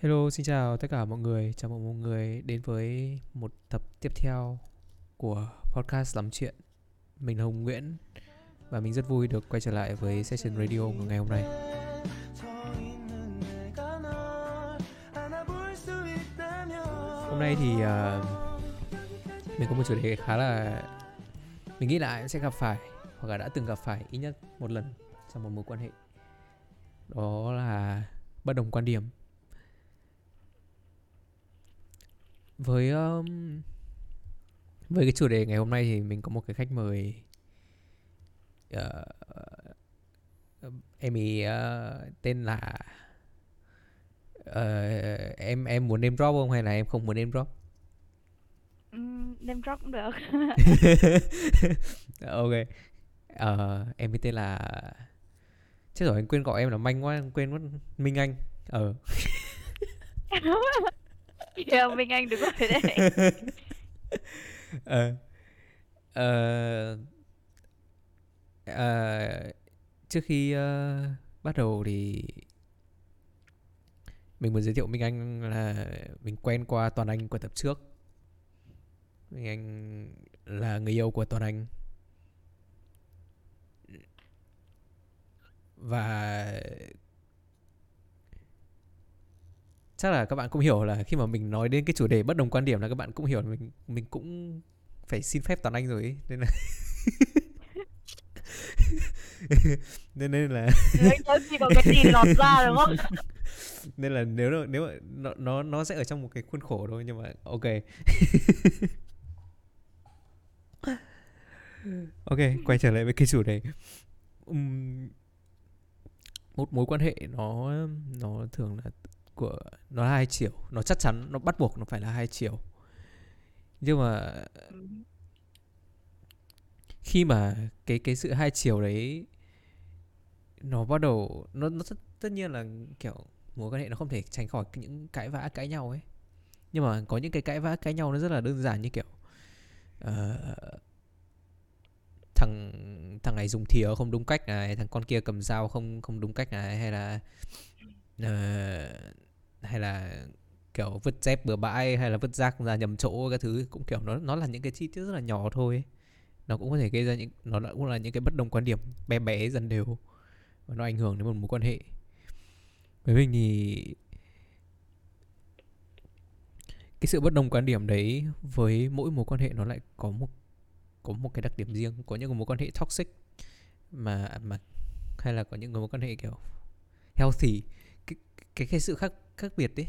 Hello, xin chào tất cả mọi người. Chào mừng mọi người đến với một tập tiếp theo của podcast Lắm Chuyện. Mình là Hùng Nguyễn và mình rất vui được quay trở lại với session radio của ngày hôm nay. Hôm nay thì uh, mình có một chủ đề khá là mình nghĩ là sẽ gặp phải hoặc là đã từng gặp phải ít nhất một lần trong một mối quan hệ. Đó là bất đồng quan điểm với um, với cái chủ đề ngày hôm nay thì mình có một cái khách mời uh, em ý uh, tên là uh, em em muốn name drop không hay là em không muốn name drop? Um, name drop cũng được. Ok. Uh, em ấy tên là chết rồi anh quên gọi em là manh quá anh quên mất minh anh. Ờ yeah, Minh Anh đúng rồi đấy. Ờ. Ờ. Ờ trước khi uh, bắt đầu thì mình muốn giới thiệu Minh Anh là mình quen qua Toàn Anh của tập trước. Minh Anh là người yêu của Toàn Anh. Và chắc là các bạn cũng hiểu là khi mà mình nói đến cái chủ đề bất đồng quan điểm là các bạn cũng hiểu là mình mình cũng phải xin phép toàn anh rồi ấy. nên là nên nên là chỉ có cái gì lọt ra đúng không nên là nếu nếu mà nó nó nó sẽ ở trong một cái khuôn khổ thôi nhưng mà ok ok quay trở lại với cái chủ đề um, một mối quan hệ nó nó thường là của nó là hai chiều nó chắc chắn nó bắt buộc nó phải là hai chiều nhưng mà khi mà cái cái sự hai chiều đấy nó bắt đầu nó nó tất, tất nhiên là kiểu mối quan hệ nó không thể tránh khỏi những cãi vã cãi nhau ấy. Nhưng mà có những cái cãi vã cãi nhau nó rất là đơn giản như kiểu uh, thằng thằng này dùng thìa không đúng cách này thằng con kia cầm dao không không đúng cách này hay là uh, hay là, kiểu, vứt dép bừa bãi hay là vứt rác ra nhầm chỗ các thứ, cũng kiểu nó nó là những cái chi tiết rất là nhỏ thôi nó cũng có thể gây ra những, nó cũng là những cái bất đồng quan điểm bé bé dần đều và nó ảnh hưởng đến một mối quan hệ. Với mình thì cái sự bất đồng quan điểm đấy với mỗi mối quan hệ nó lại có một có một cái đặc điểm riêng, có những mối quan hệ toxic mà mà, hay là có những mối quan hệ kiểu healthy cái cái sự khác khác biệt đấy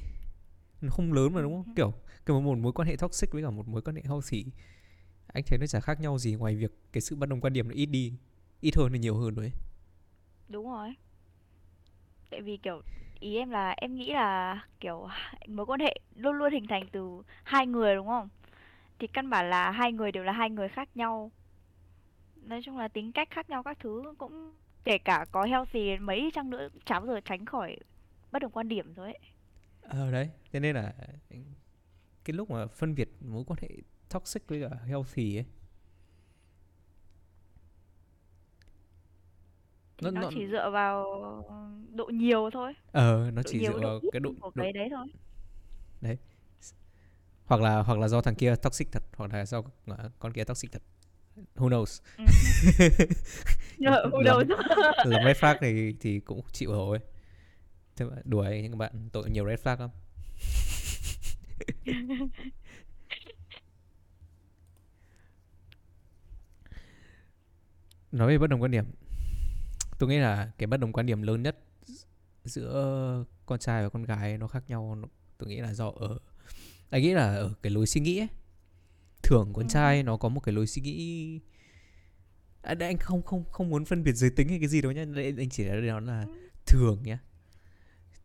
nó không lớn mà đúng không? Kiểu kiểu một mối quan hệ toxic với cả một mối quan hệ healthy anh thấy nó chả khác nhau gì ngoài việc cái sự bất đồng quan điểm nó ít đi ít hơn thì nhiều hơn đấy đúng rồi. Tại vì kiểu ý em là em nghĩ là kiểu mối quan hệ luôn luôn hình thành từ hai người đúng không? Thì căn bản là hai người đều là hai người khác nhau. Nói chung là tính cách khác nhau các thứ cũng kể cả có healthy mấy chăng nữa chả bao giờ tránh khỏi bất đồng quan điểm rồi ấy. Ờ đấy. Thế nên là cái lúc mà phân biệt mối quan hệ toxic với cả healthy ấy. Nó, nó, nó chỉ dựa vào độ nhiều thôi. Ờ nó độ chỉ dựa vào cái độ của độ... cái đấy thôi. Đấy. Hoặc là hoặc là do thằng kia toxic thật hoặc là do con kia toxic thật. Who knows? Ừ. who knows. làm red flag thì thì cũng chịu rồi Thế đùa ấy, những bạn tội nhiều red flag lắm. Nói về bất đồng quan điểm. Tôi nghĩ là cái bất đồng quan điểm lớn nhất giữa con trai và con gái nó khác nhau tôi nghĩ là do ở anh nghĩ là ở cái lối suy nghĩ ấy. Thường con ừ. trai nó có một cái lối suy nghĩ à, anh không không không muốn phân biệt giới tính hay cái gì đâu nhá. Anh chỉ là nó là ừ. thường nhá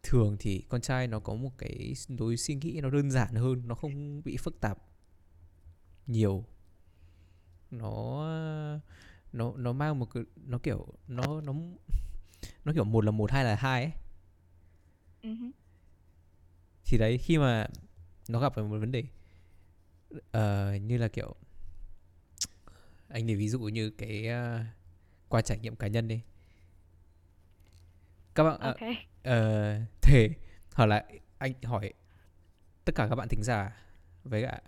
thường thì con trai nó có một cái lối suy nghĩ nó đơn giản hơn nó không bị phức tạp nhiều. Nó nó nó mang một cái nó kiểu nó nó nó kiểu một là một hai là hai ấy. Uh-huh. thì đấy khi mà nó gặp phải một vấn đề uh, như là kiểu anh để ví dụ như cái uh, qua trải nghiệm cá nhân đi các bạn okay. uh, thể hoặc là anh hỏi tất cả các bạn thính giả với cả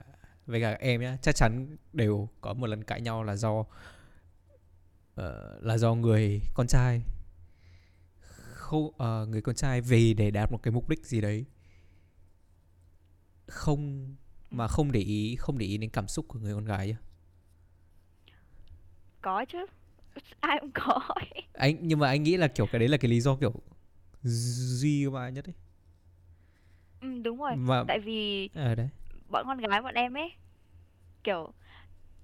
với cả em nhé chắc chắn đều có một lần cãi nhau là do uh, là do người con trai không uh, người con trai về để đạt một cái mục đích gì đấy không mà không để ý không để ý đến cảm xúc của người con gái nhá. Có chứ ai cũng có anh nhưng mà anh nghĩ là kiểu cái đấy là cái lý do kiểu duy mà nhất ấy. Ừ, đúng rồi. Mà tại vì à, đấy. bọn con gái bọn em ấy kiểu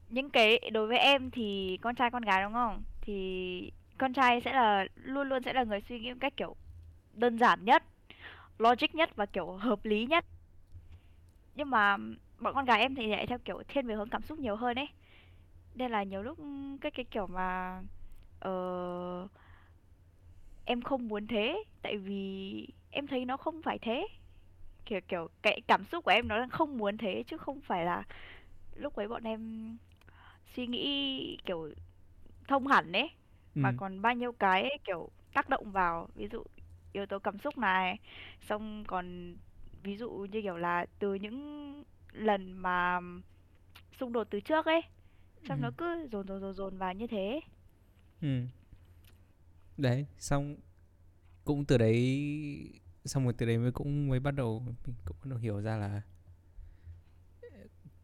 những cái đối với em thì con trai con gái đúng không? Thì con trai sẽ là luôn luôn sẽ là người suy nghĩ một cách kiểu đơn giản nhất logic nhất và kiểu hợp lý nhất. Nhưng mà bọn con gái em thì lại theo kiểu thiên về hướng cảm xúc nhiều hơn ấy nên là nhiều lúc cái cái kiểu mà ờ, em không muốn thế tại vì em thấy nó không phải thế kiểu kiểu cái cảm xúc của em nó là không muốn thế chứ không phải là lúc ấy bọn em suy nghĩ kiểu thông hẳn ấy ừ. mà còn bao nhiêu cái ấy, kiểu tác động vào ví dụ yếu tố cảm xúc này xong còn ví dụ như kiểu là từ những lần mà xung đột từ trước ấy ừ. xong nó cứ dồn dồn dồn dồn vào như thế. Ừ đấy xong cũng từ đấy xong rồi từ đấy mới cũng mới bắt đầu mình cũng bắt đầu hiểu ra là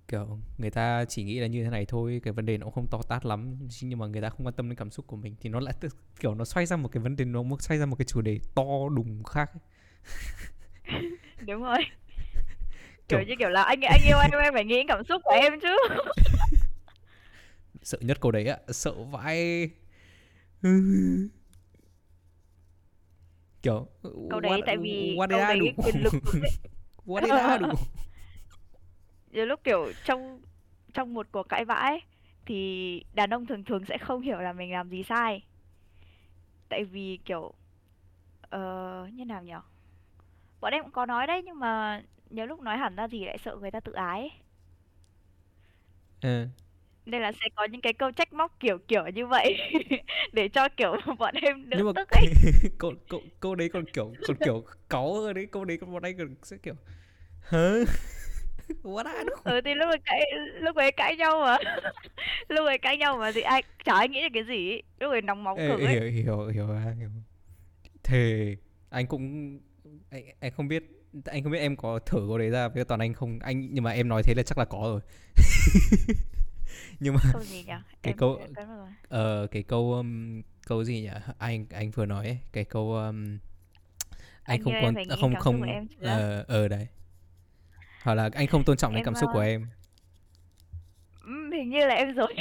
kiểu người ta chỉ nghĩ là như thế này thôi cái vấn đề nó cũng không to tát lắm nhưng mà người ta không quan tâm đến cảm xúc của mình thì nó lại tức, kiểu nó xoay ra một cái vấn đề nó xoay ra một cái chủ đề to đùng khác đúng rồi. Kiểu, kiểu như kiểu là anh anh yêu em em phải nghĩ cảm xúc của em chứ sợ nhất câu đấy ạ. Sợ vãi. Kiểu câu đấy what, tại vì what câu đấy quyền lực what did I do? Nhiều lúc kiểu trong trong một cuộc cãi vã thì đàn ông thường thường sẽ không hiểu là mình làm gì sai. Tại vì kiểu uh, như nào nhỉ? Bọn em cũng có nói đấy nhưng mà nhiều lúc nói hẳn ra gì lại sợ người ta tự ái ấy. ừ nên là sẽ có những cái câu trách móc kiểu kiểu như vậy để cho kiểu bọn em đỡ nhưng mà tức ấy. câu câu câu đấy còn kiểu còn kiểu cáu hơn đấy câu đấy còn bọn anh còn sẽ kiểu hả what do ừ thì lúc ấy cãi lúc ấy cãi nhau mà. Lúc ấy cãi nhau mà thì ai chả ai nghĩ là cái gì ấy. lúc ấy nóng máu ấy. hiểu hiểu hiểu hiểu. Thề anh cũng anh, anh không biết anh không biết em có thử câu đấy ra với toàn anh không? Anh nhưng mà em nói thế là chắc là có rồi nhưng mà câu gì nhỉ? cái em câu ờ cái câu um, câu gì nhỉ? Anh anh vừa nói ấy, cái câu um, anh anh không quan không không ờ ờ đấy. Hoặc là anh không tôn trọng đến em cảm xúc của ờ, em. hình như là em rồi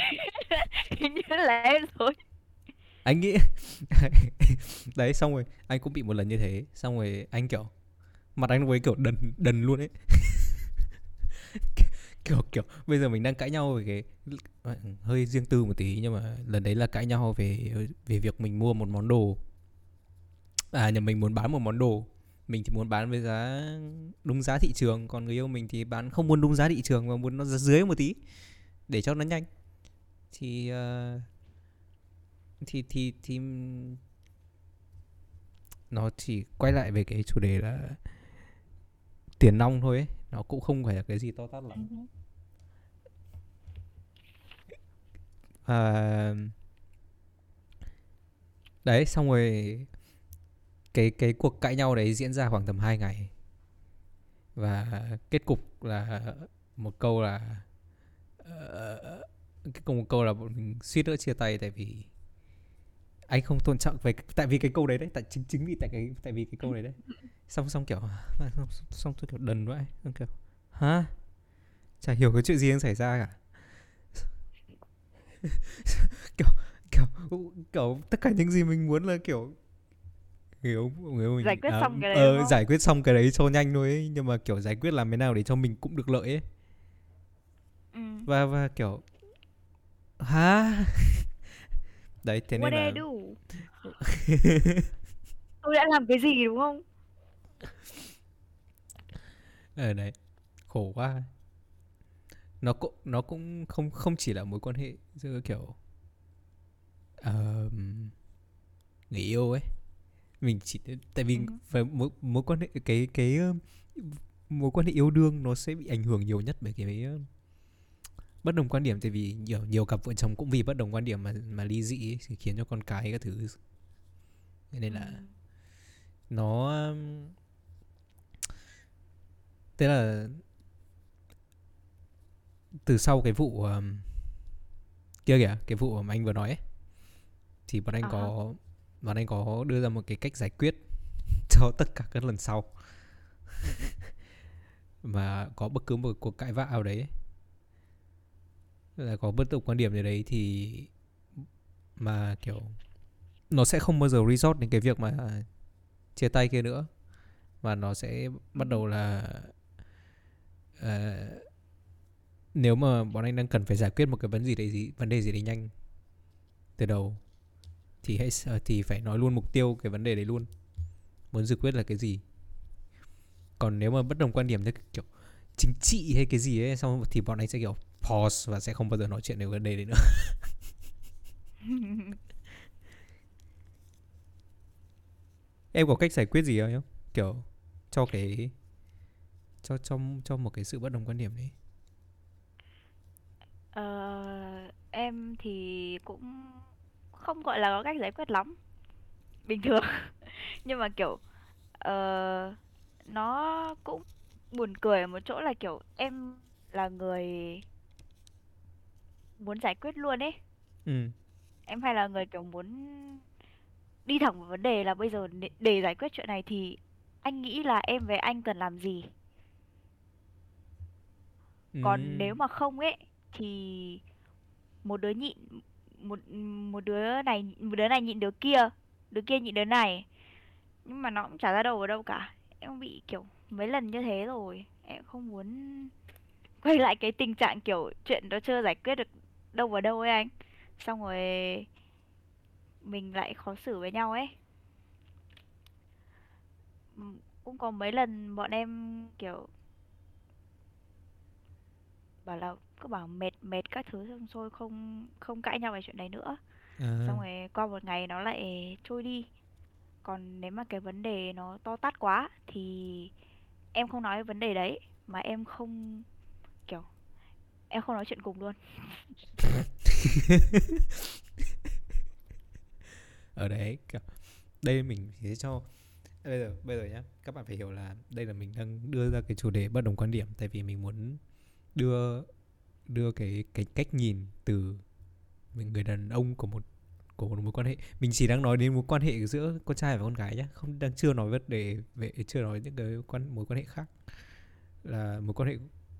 hình như là em rồi anh nghĩ đấy xong rồi anh cũng bị một lần như thế. Xong rồi anh kiểu mặt anh ấy kiểu đần đần luôn ấy kiểu kiểu bây giờ mình đang cãi nhau về cái hơi riêng tư một tí nhưng mà lần đấy là cãi nhau về về việc mình mua một món đồ. À nhà mình muốn bán một món đồ. Mình thì muốn bán với giá đúng giá thị trường còn người yêu mình thì bán không muốn đúng giá thị trường mà muốn nó dưới một tí để cho nó nhanh. Thì uh, thì thì thì nó chỉ quay lại về cái chủ đề là tiền nong thôi ấy nó cũng không phải là cái gì to tát lắm Ừ. à, đấy xong rồi cái cái cuộc cãi nhau đấy diễn ra khoảng tầm 2 ngày và kết cục là một câu là uh, cái cùng một câu là bọn mình suýt nữa chia tay tại vì anh không tôn trọng về tại vì cái câu đấy đấy tại chính chính vì tại cái tại vì cái câu đấy đấy. Xong xong kiểu à, xong, xong tôi kiểu đần vậy xong kiểu hả? Chả hiểu cái chuyện gì đang xảy ra cả. Kiểu kiểu kiểu tất cả những gì mình muốn là kiểu hiểu hiểu mình giải quyết à, xong cái đấy ờ, không? giải quyết xong cái đấy cho nhanh thôi ấy. nhưng mà kiểu giải quyết làm thế nào để cho mình cũng được lợi ấy. Ừ. và và kiểu hả đấy thế nên what là tôi đã làm cái gì đúng không? Ở đấy. Khổ quá. Nó cũng nó cũng không không chỉ là mối quan hệ giữa kiểu uh, người yêu ấy. Mình chỉ tại vì ừ. về mối, mối quan hệ cái cái mối quan hệ yêu đương nó sẽ bị ảnh hưởng nhiều nhất bởi cái ờ, bất đồng quan điểm tại vì nhiều nhiều cặp vợ chồng cũng vì bất đồng quan điểm mà mà ly dị ấy, thì khiến cho con cái các thứ. Nên là Ừ. nó um, tức là từ sau cái vụ um, kia kìa cái vụ mà anh vừa nói ấy, thì bọn anh À. có bọn anh có đưa ra một cái cách giải quyết cho tất cả các lần sau. Mà có bất cứ một cuộc cãi vã nào đấy. ấy, là có bất đồng quan điểm gì đấy thì mà kiểu nó sẽ không bao giờ resort đến cái việc mà chia tay kia nữa. Và nó sẽ bắt đầu là uh, nếu mà bọn anh đang cần phải giải quyết một cái vấn gì đấy gì vấn đề gì đấy nhanh từ đầu thì hãy ờ, thì phải nói luôn mục tiêu cái vấn đề đấy luôn. Muốn giải quyết là cái gì. Còn nếu mà bất đồng quan điểm theo kiểu chính trị hay cái gì ấy xong thì bọn anh sẽ kiểu pause và sẽ không bao giờ nói chuyện về vấn đề đấy nữa. Em có cách giải quyết gì không? Kiểu cho cái cho cho cho một cái sự bất đồng quan điểm đấy Ờ, em thì cũng không gọi là có cách giải quyết lắm, bình thường. Nhưng mà kiểu uh, nó cũng buồn cười ở một chỗ là kiểu em là người muốn giải quyết luôn ấy. ừ Em hay là người kiểu muốn đi thẳng vào vấn đề là bây giờ để giải quyết chuyện này thì anh nghĩ là em với anh cần làm gì. Còn nếu ừ mà không ấy thì một đứa nhịn một một đứa này một đứa này nhịn đứa kia, đứa kia nhịn đứa này. Nhưng mà nó cũng chả ra đâu vào đâu cả. Em bị kiểu mấy lần như thế rồi. Em không muốn quay lại cái tình trạng kiểu chuyện đó chưa giải quyết được đâu vào đâu ấy anh. Xong rồi mình lại khó xử với nhau ấy. Cũng có mấy lần bọn em kiểu bảo là cứ bảo mệt mệt các thứ xong rồi không không cãi nhau về chuyện đấy nữa. à, Xong rồi qua một ngày nó lại trôi đi. Còn nếu mà cái vấn đề nó to tát quá thì em không nói vấn đề đấy mà em không kiểu em không nói chuyện cùng luôn. ở đấy đây mình sẽ cho, bây giờ bây giờ nhá, các bạn phải hiểu là đây là mình đang đưa ra cái chủ đề bất đồng quan điểm. Tại vì mình muốn đưa đưa cái cái cách nhìn từ mình, người đàn ông của một của một mối quan hệ. Mình chỉ đang nói đến mối quan hệ giữa con trai và con gái nhé không, đang chưa nói vấn đề về, chưa nói những cái quan, mối quan hệ khác. Là mối quan hệ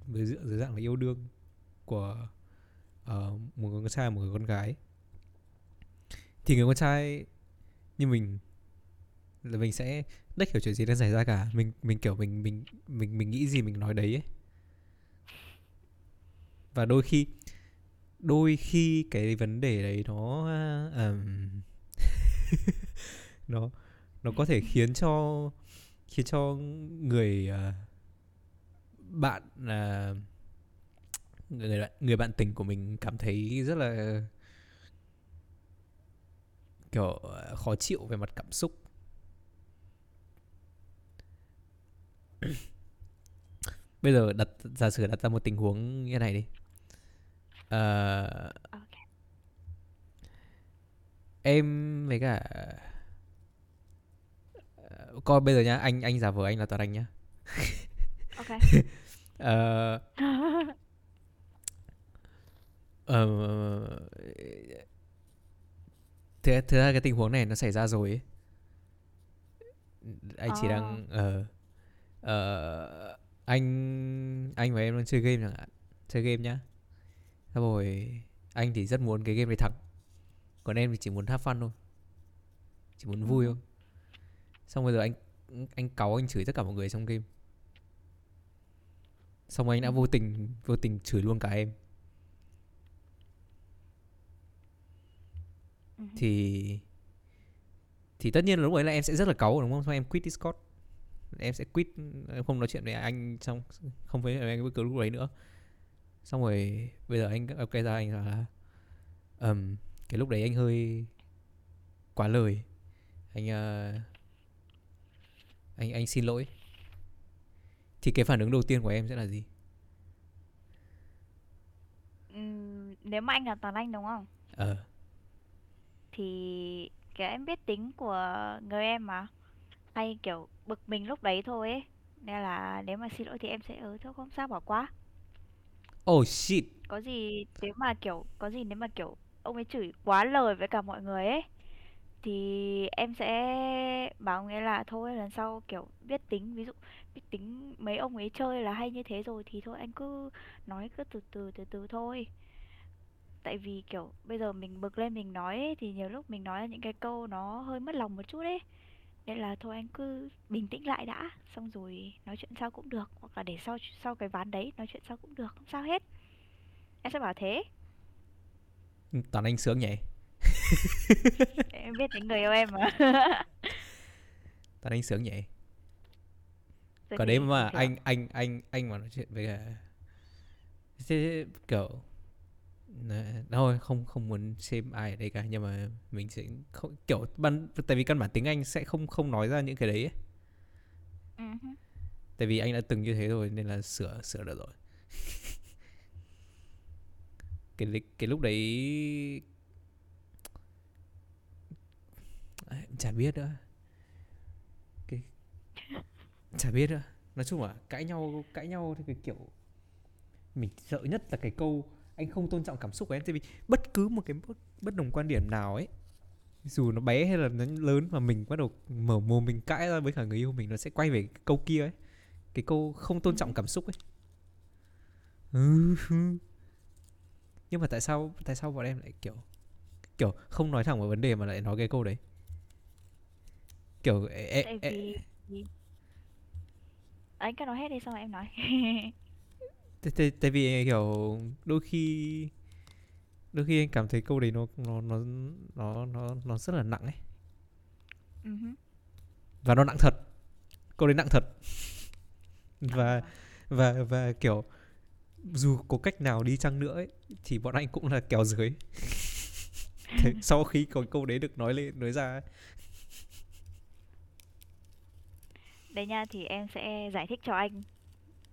với, giữa, dưới dạng là yêu đương của uh, một người con trai và một người con gái thì người con trai như mình là mình sẽ đất hiểu chuyện gì đang xảy ra cả mình mình kiểu mình mình mình mình nghĩ gì mình nói đấy ấy. và đôi khi đôi khi cái vấn đề đấy nó um, nó nó có thể khiến cho khiến cho người uh, bạn là người bạn người bạn tình của mình cảm thấy rất là kiểu ờ, khó chịu về mặt cảm xúc bây giờ đặt giả sử đặt ra một tình huống như này đi Ờ, Ok. em với cả ờ, coi bây giờ nhá anh anh giả vờ anh là Toàn Anh nhá Ok. Ờ, ờ, thế thực ra cái tình huống này nó xảy ra rồi ấy. anh chỉ Ờ. đang ờ ờ, anh anh và em đang chơi game chẳng hạn chơi game nhá Xong rồi anh thì rất muốn cái game này thắng còn em thì chỉ muốn have fun thôi chỉ muốn vui Ừ. thôi xong bây giờ anh anh cáu anh chửi tất cả mọi người trong game xong anh đã Ừ. vô tình vô tình chửi luôn cả em Ừ. thì thì tất nhiên là lúc ấy là em sẽ rất là cáu đúng không? Xong em quit discord. Em sẽ quit em không nói chuyện với anh xong không với anh với lúc đấy nữa. Xong rồi bây giờ anh ok ra anh là ừm, cái lúc đấy anh hơi quá lời. Anh ờ, anh anh xin lỗi. Thì cái phản ứng đầu tiên của em sẽ là gì? Ừm, nếu mà anh là Toàn Anh đúng không? ờ Thì kiểu em biết tính của người em mà hay kiểu bực mình lúc đấy thôi ấy. Nên là nếu mà xin lỗi thì em sẽ ừ thôi không sao bỏ qua. oh shit Có gì nếu mà kiểu có gì nếu mà kiểu ông ấy chửi quá lời với cả mọi người ấy thì em sẽ bảo ông ấy là thôi lần sau kiểu biết tính ví dụ biết tính mấy ông ấy chơi là hay như thế rồi thì thôi anh cứ nói cứ từ từ từ từ thôi tại vì kiểu bây giờ mình bực lên mình nói ấy, thì nhiều lúc mình nói những cái câu nó hơi mất lòng một chút ấy. Nên là thôi anh cứ bình tĩnh lại đã xong rồi nói chuyện sau cũng được hoặc là để sau sau cái ván đấy nói chuyện sau cũng được không sao hết. Em sẽ bảo thế. Toàn anh sướng nhỉ? Em biết tính người yêu em mà. Toàn anh sướng nhỉ? Rồi còn đấy mà thường. anh anh anh anh mà nói chuyện với cả thế kiểu thôi không không muốn xem ai ở đây cả nhưng mà mình sẽ không kiểu ban tại vì căn bản tính anh sẽ không không nói ra những cái đấy ấy. Hứ. tại vì anh đã từng như thế rồi nên là sửa sửa được rồi cái cái lúc đấy à, chả biết nữa cái chả biết nữa nói chung là cãi nhau cãi nhau thì cái kiểu mình sợ nhất là cái câu anh không tôn trọng cảm xúc của em. Tại vì bất cứ một cái bất, bất đồng quan điểm nào ấy dù nó bé hay là nó lớn mà mình bắt đầu mở mồm mình cãi ra với cả người yêu mình nó sẽ quay về cái câu kia ấy. Cái câu không tôn trọng cảm xúc ấy. Ừ. nhưng mà tại sao tại sao bọn em lại kiểu kiểu không nói thẳng vào vấn đề mà lại nói cái câu đấy? Kiểu e, vì vì- anh cứ nói hết đi xong rồi em nói tại, tại, vì kiểu đôi khi đôi khi anh cảm thấy câu đấy nó nó nó nó nó nó rất là nặng ấy. Ừ và nó nặng thật. Câu đấy nặng thật. Và À, và và kiểu dù có cách nào đi chăng nữa ấy, thì bọn anh cũng là kèo dưới. Thế sau khi có câu đấy được nói lên nói ra ấy, đây nha thì em sẽ giải thích cho anh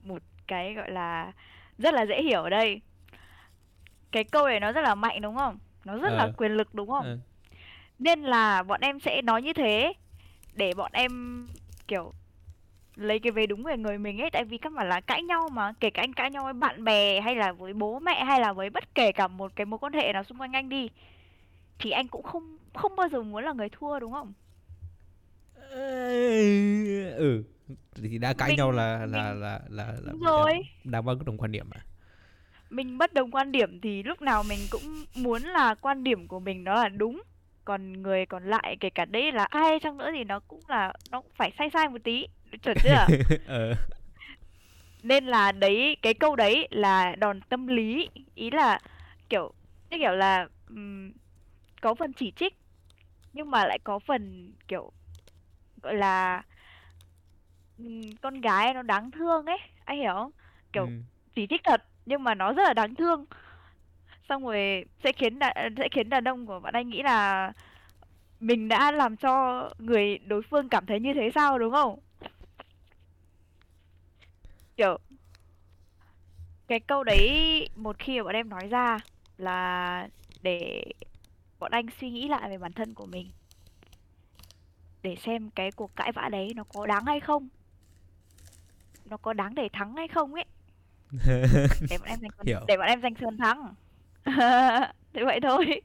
một cái gọi là rất là dễ hiểu ở đây. Cái câu này nó rất là mạnh đúng không? Nó rất là Ờ. quyền lực đúng không? Ờ, nên là bọn em sẽ nói như thế để bọn em kiểu lấy cái về đúng về người mình ấy. Tại vì các bạn là cãi nhau mà kể cả anh cãi nhau với bạn bè hay là với bố mẹ hay là với bất kể cả một cái mối quan hệ nào xung quanh anh đi thì anh cũng không không bao giờ muốn là người thua đúng không ừ. Thì đã cãi Mình- nhau là là mình- là là, là Đúng mình rồi. đang, bất đồng quan điểm mà. Mình bất đồng quan điểm thì lúc nào mình cũng muốn là quan điểm của mình nó là đúng. Còn người còn lại kể cả đấy là ai chăng nữa thì nó cũng là nó cũng phải sai sai một tí. Chuẩn chưa? Ờ nên là đấy cái câu đấy là đòn tâm lý. Ý là kiểu như kiểu là ừm, có phần chỉ trích nhưng mà lại có phần kiểu gọi là ừm, con gái nó đáng thương ấy anh hiểu không? Kiểu ừ. chỉ trích thật nhưng mà nó rất là đáng thương. Xong rồi sẽ khiến đàn, sẽ khiến đàn ông của bạn anh nghĩ là mình đã làm cho người đối phương cảm thấy như thế sao đúng không? Kiểu cái câu đấy một khi mà bọn em nói ra là để bọn anh suy nghĩ lại về bản thân của mình để xem cái cuộc cãi vã đấy nó có đáng hay không. Nó có đáng để thắng hay không ấy. Để bọn em giành Hiểu. để bọn em giành phần thắng. Thế vậy thôi.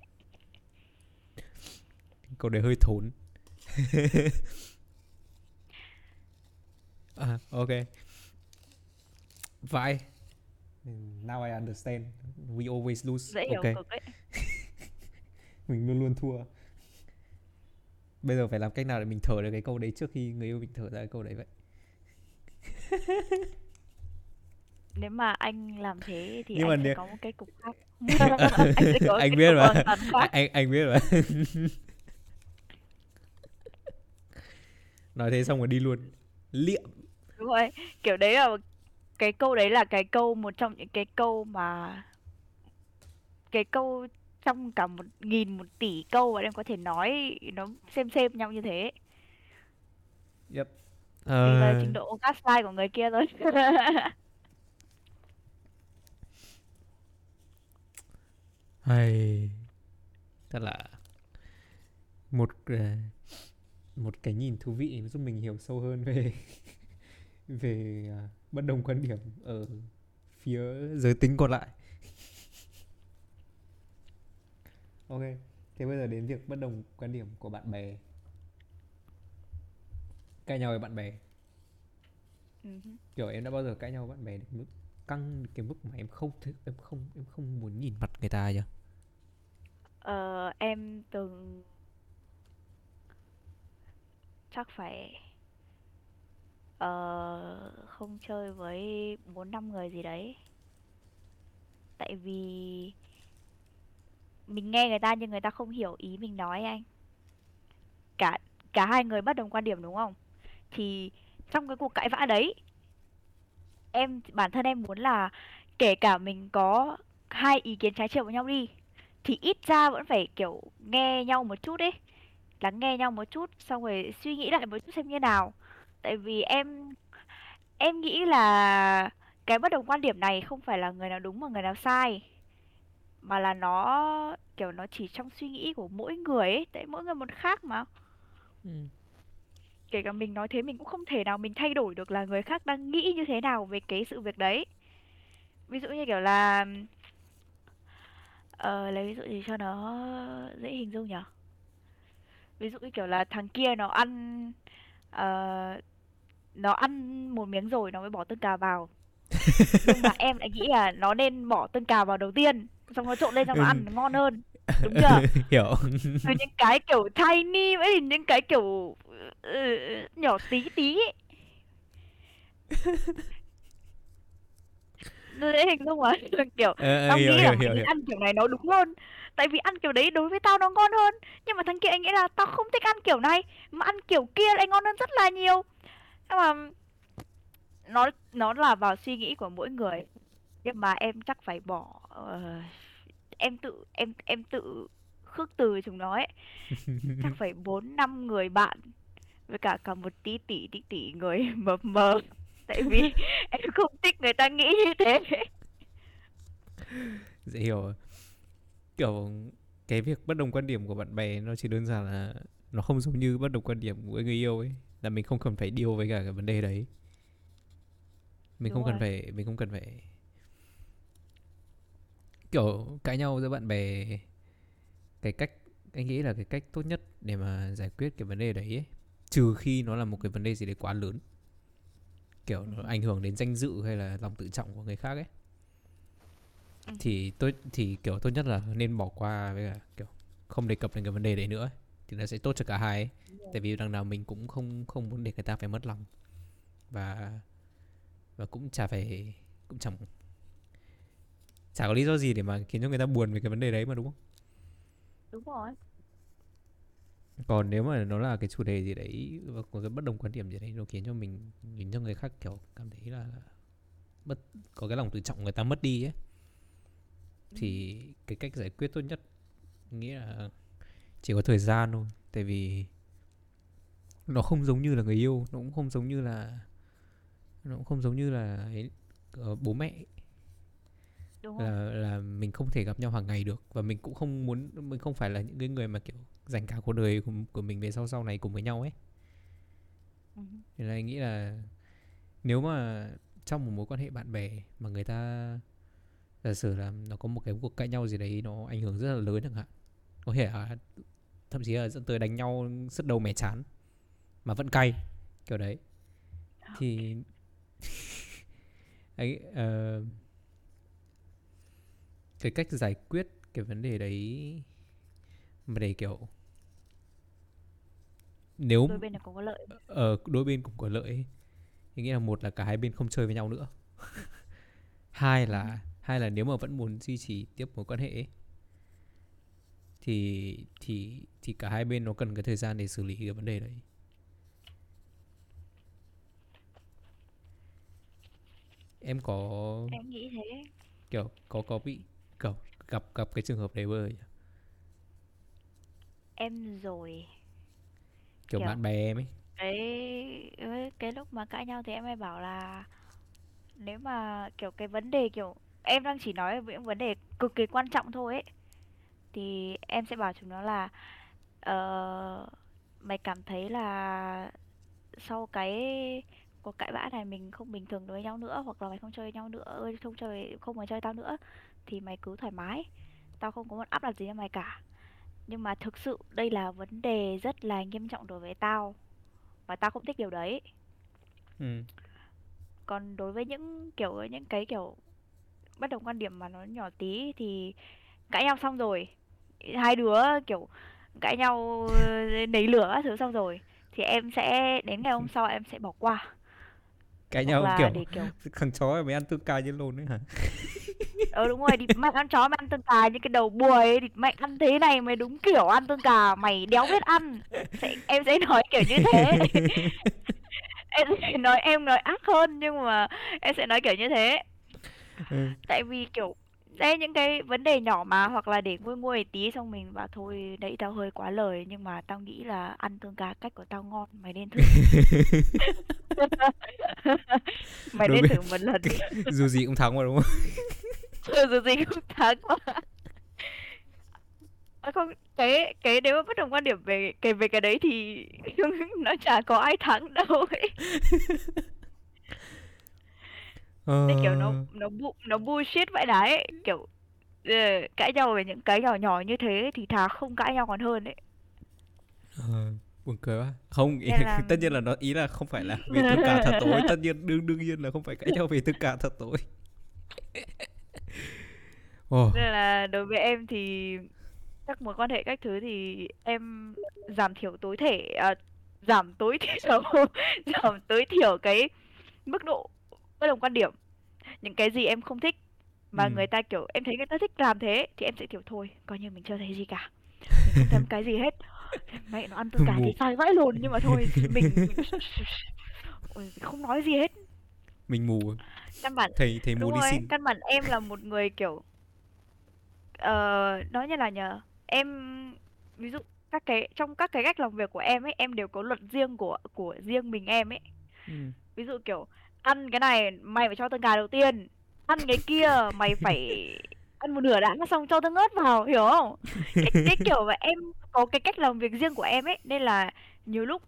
Câu đấy hơi thốn. À, ok. Fine now I understand. We always lose. Dễ hiểu ok. cực ấy. Mình luôn luôn thua bây giờ phải làm cách nào để mình thở được cái câu đấy trước khi người yêu mình thở ra cái câu đấy vậy? Nếu mà anh làm thế thì Nhưng mà anh sẽ nếu- có một cái cục khác. Anh sẽ có Anh biết cục mà. khác. anh anh biết mà. Nói thế xong rồi đi luôn. Liệm. Đúng rồi. Kiểu đấy là cái câu đấy là cái câu một trong những cái câu mà cái câu trong cả một nghìn một tỷ câu mà em có thể nói nó xem xem nhau như thế. Yep. Tùy vào ờ trình độ gaslight của người kia thôi. Hay. Thật là một ờ, một cái nhìn thú vị giúp mình hiểu sâu hơn về về à, bất đồng quan điểm ở phía giới tính còn lại ok thế bây giờ đến việc bất đồng quan điểm của bạn bè. Cãi nhau với bạn bè. Hứ. kiểu em đã bao giờ cãi nhau với bạn bè mức căng cái mức mà em không thể em không em không muốn nhìn mặt người ta chưa? Ờ, em từng chắc phải ờ, không chơi với bốn năm người gì đấy. Tại vì mình nghe người ta nhưng người ta không hiểu ý mình nói anh. Cả cả hai người bất đồng quan điểm đúng không? Thì trong cái cuộc cãi vã đấy, em, bản thân em muốn là kể cả mình có hai ý kiến trái chiều với nhau đi, thì ít ra vẫn phải, kiểu, nghe nhau một chút ấy, lắng nghe nhau một chút, xong rồi suy nghĩ lại một chút xem như nào. Tại vì em em nghĩ là cái bất đồng quan điểm này không phải là người nào đúng mà người nào sai mà là nó kiểu nó chỉ trong suy nghĩ của mỗi người ấy tại mỗi người một khác mà. Ừ. kể cả mình nói thế mình cũng không thể nào mình thay đổi được là người khác đang nghĩ như thế nào về cái sự việc đấy. Ví dụ như kiểu là ờ, lấy ví dụ gì cho nó dễ hình dung nhở ví dụ như kiểu là thằng kia nó ăn ờ, nó ăn một miếng rồi nó mới bỏ tương cà vào. Nhưng mà em lại nghĩ là nó nên bỏ tương cà vào đầu tiên xong nó trộn lên xong nó ăn nó ngon hơn. Đúng chưa? hiểu. Từ những cái kiểu tiny ấy những cái kiểu ừ, nhỏ tí tí ấy. dễ hình dung mà. Kiểu ờ, ờ, tao hiểu nghĩ là hiểu mày hiểu nên hiểu. ăn kiểu này nó đúng hơn. Tại vì ăn kiểu đấy đối với tao nó ngon hơn. Nhưng mà thằng kia anh nghĩ là tao không thích ăn kiểu này. Mà ăn kiểu kia lại ngon hơn rất là nhiều. Nhưng mà nó nó là vào suy nghĩ của mỗi người nhưng mà em chắc phải bỏ ờ, em tự em em tự khước từ chúng nó ấy. Chắc phải bốn năm người bạn với cả cả một tí tỷ tí tỷ người mập mờ. Tại vì em không thích người ta nghĩ như thế. Dễ hiểu. Rồi. kiểu cái việc bất đồng quan điểm của bạn bè nó chỉ đơn giản là nó không giống như bất đồng quan điểm của người yêu ấy là mình không cần phải deal với cả cái vấn đề đấy. Mình đúng không cần rồi. phải mình không cần phải kiểu cãi nhau giữa bạn bè cái cách anh nghĩ là cái cách tốt nhất để mà giải quyết cái vấn đề đấy ấy, trừ khi nó là một cái vấn đề gì đấy quá lớn kiểu nó ảnh hưởng đến danh dự hay là lòng tự trọng của người khác ấy ừ thì tôi thì kiểu tốt nhất là nên bỏ qua với cả kiểu không đề cập đến cái vấn đề đấy nữa ấy. thì nó sẽ tốt cho cả hai ấy. tại vì đằng nào mình cũng không không muốn để người ta phải mất lòng và và cũng chả phải cũng chẳng chả có lý do gì để mà khiến cho người ta buồn về cái vấn đề đấy mà đúng không? Đúng rồi. Còn nếu mà nó là cái chủ đề gì đấy và có cái bất đồng quan điểm gì đấy nó khiến cho mình khiến cho người khác kiểu cảm thấy là mất có cái lòng tự trọng người ta mất đi ấy ừ. thì cái cách giải quyết tốt nhất nghĩa là chỉ có thời gian thôi. Tại vì nó không giống như là người yêu nó cũng không giống như là nó cũng không giống như là ấy, ờ, bố mẹ đúng rồi là là mình không thể gặp nhau hàng ngày được. Và mình cũng không muốn mình không phải là những cái người mà kiểu dành cả cuộc đời của, của mình về sau sau này cùng với nhau ấy. Ừ. Nên là anh nghĩ là nếu mà trong một mối quan hệ bạn bè mà người ta giả sử là nó có một cái cuộc cãi nhau gì đấy nó ảnh hưởng rất là lớn chẳng hạn. Có thể là thậm chí là dẫn tới đánh nhau sứt đầu mẻ chán mà vẫn cay kiểu đấy. Thì ấy ờ, cái cách giải quyết cái vấn đề đấy mà để kiểu nếu đôi bên cũng có lợi. Ở đôi bên cũng có lợi thì nghĩa là một là cả hai bên không chơi với nhau nữa. Hai ừ. là hai là nếu mà vẫn muốn duy trì tiếp mối quan hệ ấy, thì thì thì cả hai bên nó cần cái thời gian để xử lý cái vấn đề đấy. Em có em nghĩ thế. kiểu có có bị kiểu gặp gặp cái trường hợp đấy bao giờ em rồi. Kiểu kiểu bạn bè em ấy. Cái cái lúc mà cãi nhau thì em hay bảo là nếu mà kiểu cái vấn đề kiểu em đang chỉ nói về những vấn đề cực kỳ quan trọng thôi ấy thì em sẽ bảo chúng nó là ờ, mày cảm thấy là sau cái cuộc cãi vã này mình không bình thường đối với nhau nữa hoặc là mày không chơi nhau nữa không chơi không muốn chơi tao nữa thì mày cứ thoải mái. Tao không có một áp đặt gì cho mày cả. Nhưng mà thực sự đây là vấn đề rất là nghiêm trọng đối với tao. Và tao không thích điều đấy. Ừ. còn đối với những kiểu những cái kiểu bất đồng quan điểm mà nó nhỏ tí thì cãi nhau xong rồi. Hai đứa kiểu cãi nhau nấy lửa các thứ xong rồi thì em sẽ đến ngày hôm sau em sẽ bỏ qua. Cãi nhau kiểu để kiểu thằng chó mày ăn tương cay với lồn đấy hả ờ đúng rồi địt mày ăn chó mày ăn tương cà như cái đầu buồi ấy địt mày ăn thế này mày đúng kiểu ăn tương cà mày đéo biết ăn. Sẽ, em sẽ nói kiểu như thế. Em sẽ nói em nói ác hơn nhưng mà em sẽ nói kiểu như thế. Ừ. tại vì kiểu đấy những cái vấn đề nhỏ mà hoặc là để nguôi nguôi tí xong mình bảo thôi đấy tao hơi quá lời nhưng mà tao nghĩ là ăn tương cá cách của tao ngon mày nên thử. Mày Đối nên thử một lần dù gì cũng thắng mà đúng không Ừ, dù gì cũng thắng. Mà À, không cái cái nếu mà bất đồng quan điểm về cái về cái đấy thì nó chả có ai thắng đâu ấy. Nên kiểu nó ờ... nó bu nó bullshit vậy đấy ấy. kiểu ờ, cãi nhau về những cái nhỏ nhỏ như thế thì thà không cãi nhau còn hơn ấy. Ờ, buồn cười quá. Không ý, Nên là- tất nhiên là nó ý là không phải là về tương cả thật tối tất nhiên đương đương nhiên là không phải cãi nhau về tương cả thật tối Ồ, nên là đối với em thì các mối quan hệ các thứ thì em giảm thiểu tối thể à, giảm tối thiểu giảm tối thiểu cái mức độ bất đồng quan điểm. Những cái gì em không thích mà Ừ. người ta kiểu em thấy người ta thích làm thế thì em sẽ kiểu thôi coi như mình chưa thấy gì cả. Mình không thèm cái gì hết. Mẹ nó ăn tương cả thì sai vãi lồn nhưng mà thôi mình, mình... Không nói gì hết. Mình mù căn bản thầy thầy mù đi xin. căn bản em là một người kiểu ờ, nói như là nhờ em ví dụ các cái trong các cái cách làm việc của em ấy em đều có luật riêng của của riêng mình em ấy ừ. ví dụ kiểu ăn cái này mày phải cho tương cà đầu tiên ăn cái kia mày phải ăn một nửa đã xong cho tương ớt vào hiểu không cái, cái kiểu mà em có cái cách làm việc riêng của em ấy nên là nhiều lúc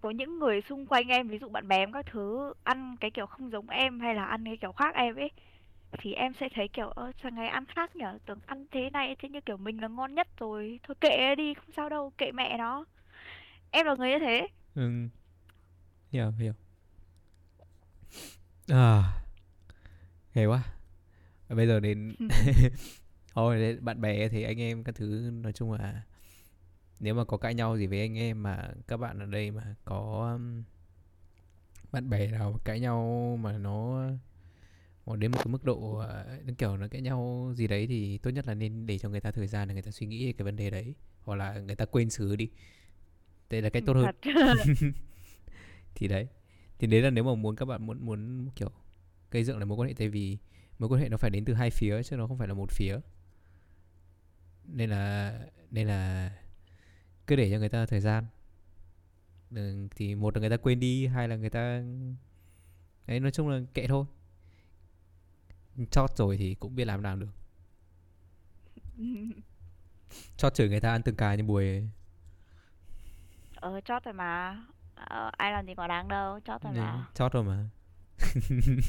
có những người xung quanh em ví dụ bạn bè em các thứ ăn cái kiểu không giống em hay là ăn cái kiểu khác em ấy thì em sẽ thấy kiểu ơ thằng này ăn khác nhở tưởng ăn thế này thế như kiểu mình là ngon nhất rồi. Thôi kệ đi không sao đâu kệ mẹ nó. Em là người như thế. Ừ. hiểu hiểu. À ghê quá. Và bây giờ đến thôi đến bạn bè thì anh em các thứ nói chung là nếu mà có cãi nhau gì với anh em mà các bạn ở đây mà có bạn bè nào cãi nhau mà nó mà đến một cái mức độ à, nó kiểu nó cãi nhau gì đấy thì tốt nhất là nên để cho người ta thời gian để người ta suy nghĩ về cái vấn đề đấy hoặc là người ta quên xử đi. Đây là cách tốt hơn. thì đấy. Thì đấy là nếu mà muốn các bạn muốn muốn kiểu gây dựng lại mối quan hệ tại vì mối quan hệ nó phải đến từ hai phía chứ nó không phải là một phía. Nên là nên là cứ để cho người ta thời gian. Ừ, thì một là người ta quên đi hai là người ta đấy nói chung là kệ thôi chót rồi thì cũng biết làm nào được. Chót chửi người ta ăn từng cà như bùi ấy. ờ chót rồi mà. Ờ, ai làm gì có đáng đâu chót rồi Nên mà chót rồi mà.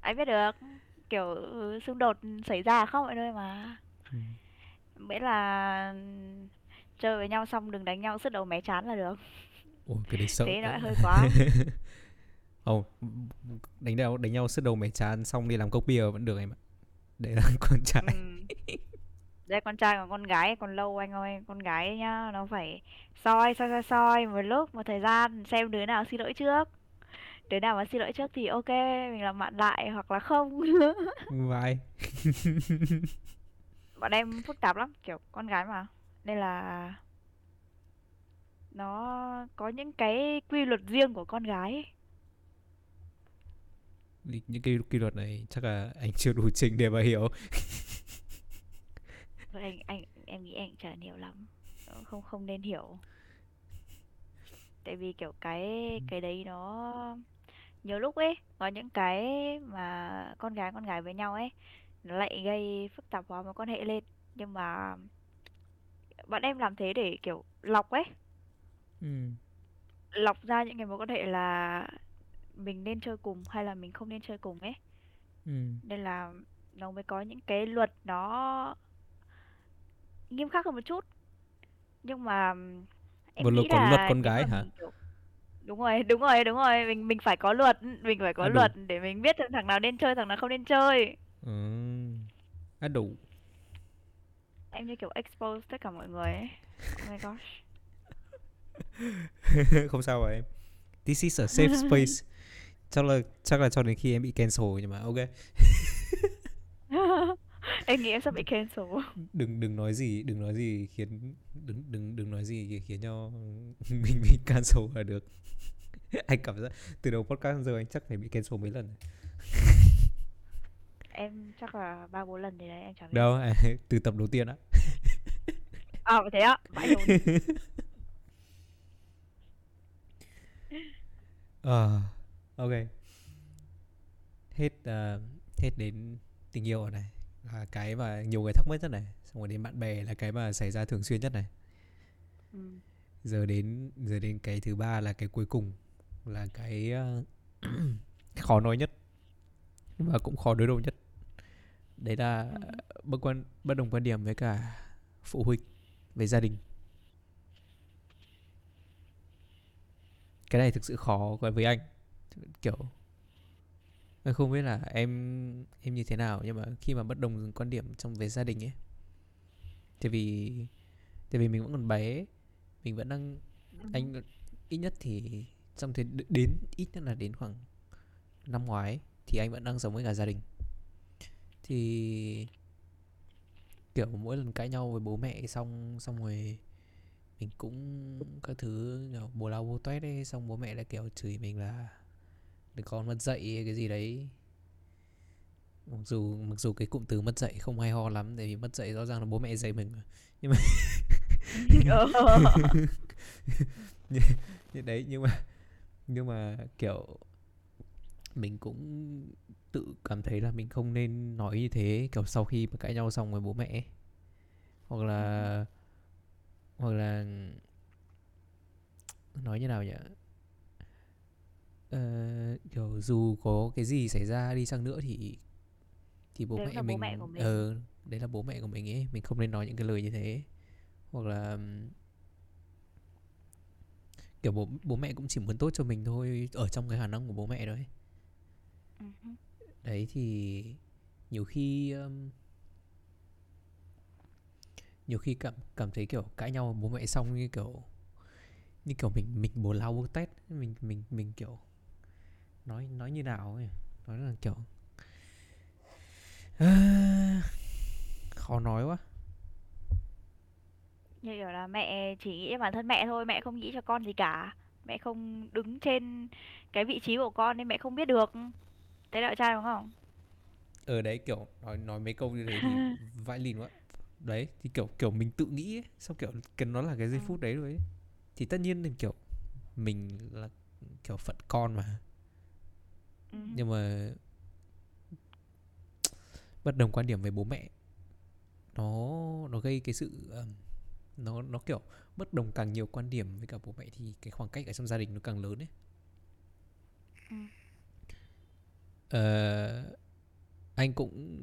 Ai biết được kiểu ừ, xung đột xảy ra khắp mọi nơi mà. Ừ. miễn là chơi với nhau xong đừng đánh nhau sứt đầu mé chán là được. Ôi cái đấy sợ thế nó hơi quá Ồ, đánh nhau đánh nhau sứt đầu mẻ chán xong đi làm cốc bia vẫn được em ạ. Để là con trai. Ừm. đây con trai còn con gái còn lâu anh ơi con gái nhá nó phải soi soi soi soi một lúc một thời gian xem đứa nào xin lỗi trước đứa nào mà xin lỗi trước thì ok mình làm bạn lại hoặc là không Vai. bọn em phức tạp lắm kiểu con gái mà nên là nó có những cái quy luật riêng của con gái ấy. Những cái quy luật này chắc là anh chưa đủ trình để mà hiểu. Anh anh em nghĩ anh chả hiểu lắm. Ờ, không không nên hiểu. Tại vì kiểu cái cái đấy nó nhiều lúc ấy có những cái mà con gái con gái với nhau ấy nó lại gây phức tạp hóa mối quan hệ lên. Nhưng mà bọn em làm thế để kiểu lọc ấy. Ừ. Lọc ra những cái mối quan hệ là mình nên chơi cùng hay là mình không nên chơi cùng ấy. Ừ. Nên là nó mới có những cái luật nó nghiêm khắc hơn một chút. Nhưng mà một em luật nghĩ có luật con gái hả? kiểu đúng rồi đúng rồi đúng rồi. Mình mình phải có luật mình phải có à đủ luật để mình biết thằng nào nên chơi thằng nào không nên chơi. Ừ. À đủ. Em như kiểu expose tất cả mọi người ấy. Oh my gosh. Không sao rồi em. This is a safe space chắc là chắc là cho đến khi em bị cancel nhưng mà ok. Em nghĩ em sắp bị cancel. Đừng đừng nói gì đừng nói gì khiến đừng đừng đừng nói gì khiến cho mình bị cancel là được. Anh cảm giác từ đầu podcast giờ anh chắc phải bị cancel mấy lần. Em chắc là ba bốn lần thì đấy em chả biết. Đâu từ tập đầu tiên á. À thế á? Ờ, ok. Hết ờ, hết đến tình yêu rồi này. Là cái mà nhiều người thắc mắc nhất này. Xong rồi đến bạn bè là cái mà xảy ra thường xuyên nhất này. Ừ. giờ đến giờ đến cái thứ ba là cái cuối cùng. Là cái ờ, khó nói nhất. Và cũng khó đối đầu nhất. Đấy là Ừ. bất quan bất đồng quan điểm với cả phụ huynh về gia đình. Cái này thực sự khó với anh kiểu anh không biết là em em như thế nào nhưng mà khi mà bất đồng quan điểm trong về gia đình ấy tại vì tại vì mình vẫn còn bé mình vẫn đang Ừ. anh ít nhất thì trong thế đến ít nhất là đến khoảng năm ngoái thì anh vẫn đang sống với cả gia đình thì kiểu mỗi lần cãi nhau với bố mẹ xong xong rồi mình cũng các thứ kiểu bố lau bố toét ấy xong bố mẹ lại kiểu chửi mình là đứa con mất dạy cái gì đấy mặc dù mặc dù cái cụm từ mất dạy không hay ho lắm tại vì mất dạy rõ ràng là bố mẹ dạy mình mà. nhưng mà Ờ. như, như đấy nhưng mà nhưng mà kiểu mình cũng tự cảm thấy là mình không nên nói như thế kiểu sau khi mà cãi nhau xong với bố mẹ hoặc Ừ. là hoặc là nói như nào nhỉ ờ, kiểu dù có cái gì xảy ra đi chăng nữa thì thì bố đấy mẹ là bố mẹ mình của mình. ờ đấy là bố mẹ của mình ấy mình không nên nói những cái lời như thế. Hoặc là kiểu bố bố mẹ cũng chỉ muốn tốt cho mình thôi ở trong cái khả năng của bố mẹ đấy Ừ. đấy thì nhiều khi um, nhiều khi cảm cảm thấy kiểu cãi nhau bố mẹ xong như kiểu như kiểu mình mình bố lao bố tét mình mình mình kiểu nói nói như nào ấy. Nói là kiểu à, khó nói quá. Như kiểu là mẹ chỉ nghĩ bản thân mẹ thôi mẹ không nghĩ cho con gì cả. Mẹ không đứng trên cái vị trí của con nên mẹ không biết được. Đấy là trai đúng không? Ở đấy kiểu nói nói mấy câu như thế thì vãi lìn quá. Đấy thì kiểu kiểu mình tự nghĩ ấy, xong kiểu cái nó là cái giây Ừ. phút đấy rồi ấy. thì tất nhiên là kiểu mình là kiểu phận con mà Ừ. nhưng mà bất đồng quan điểm với bố mẹ nó nó gây cái sự ừm, nó nó kiểu bất đồng càng nhiều quan điểm với cả bố mẹ thì cái khoảng cách ở trong gia đình nó càng lớn ấy Ừ. Ờ, anh cũng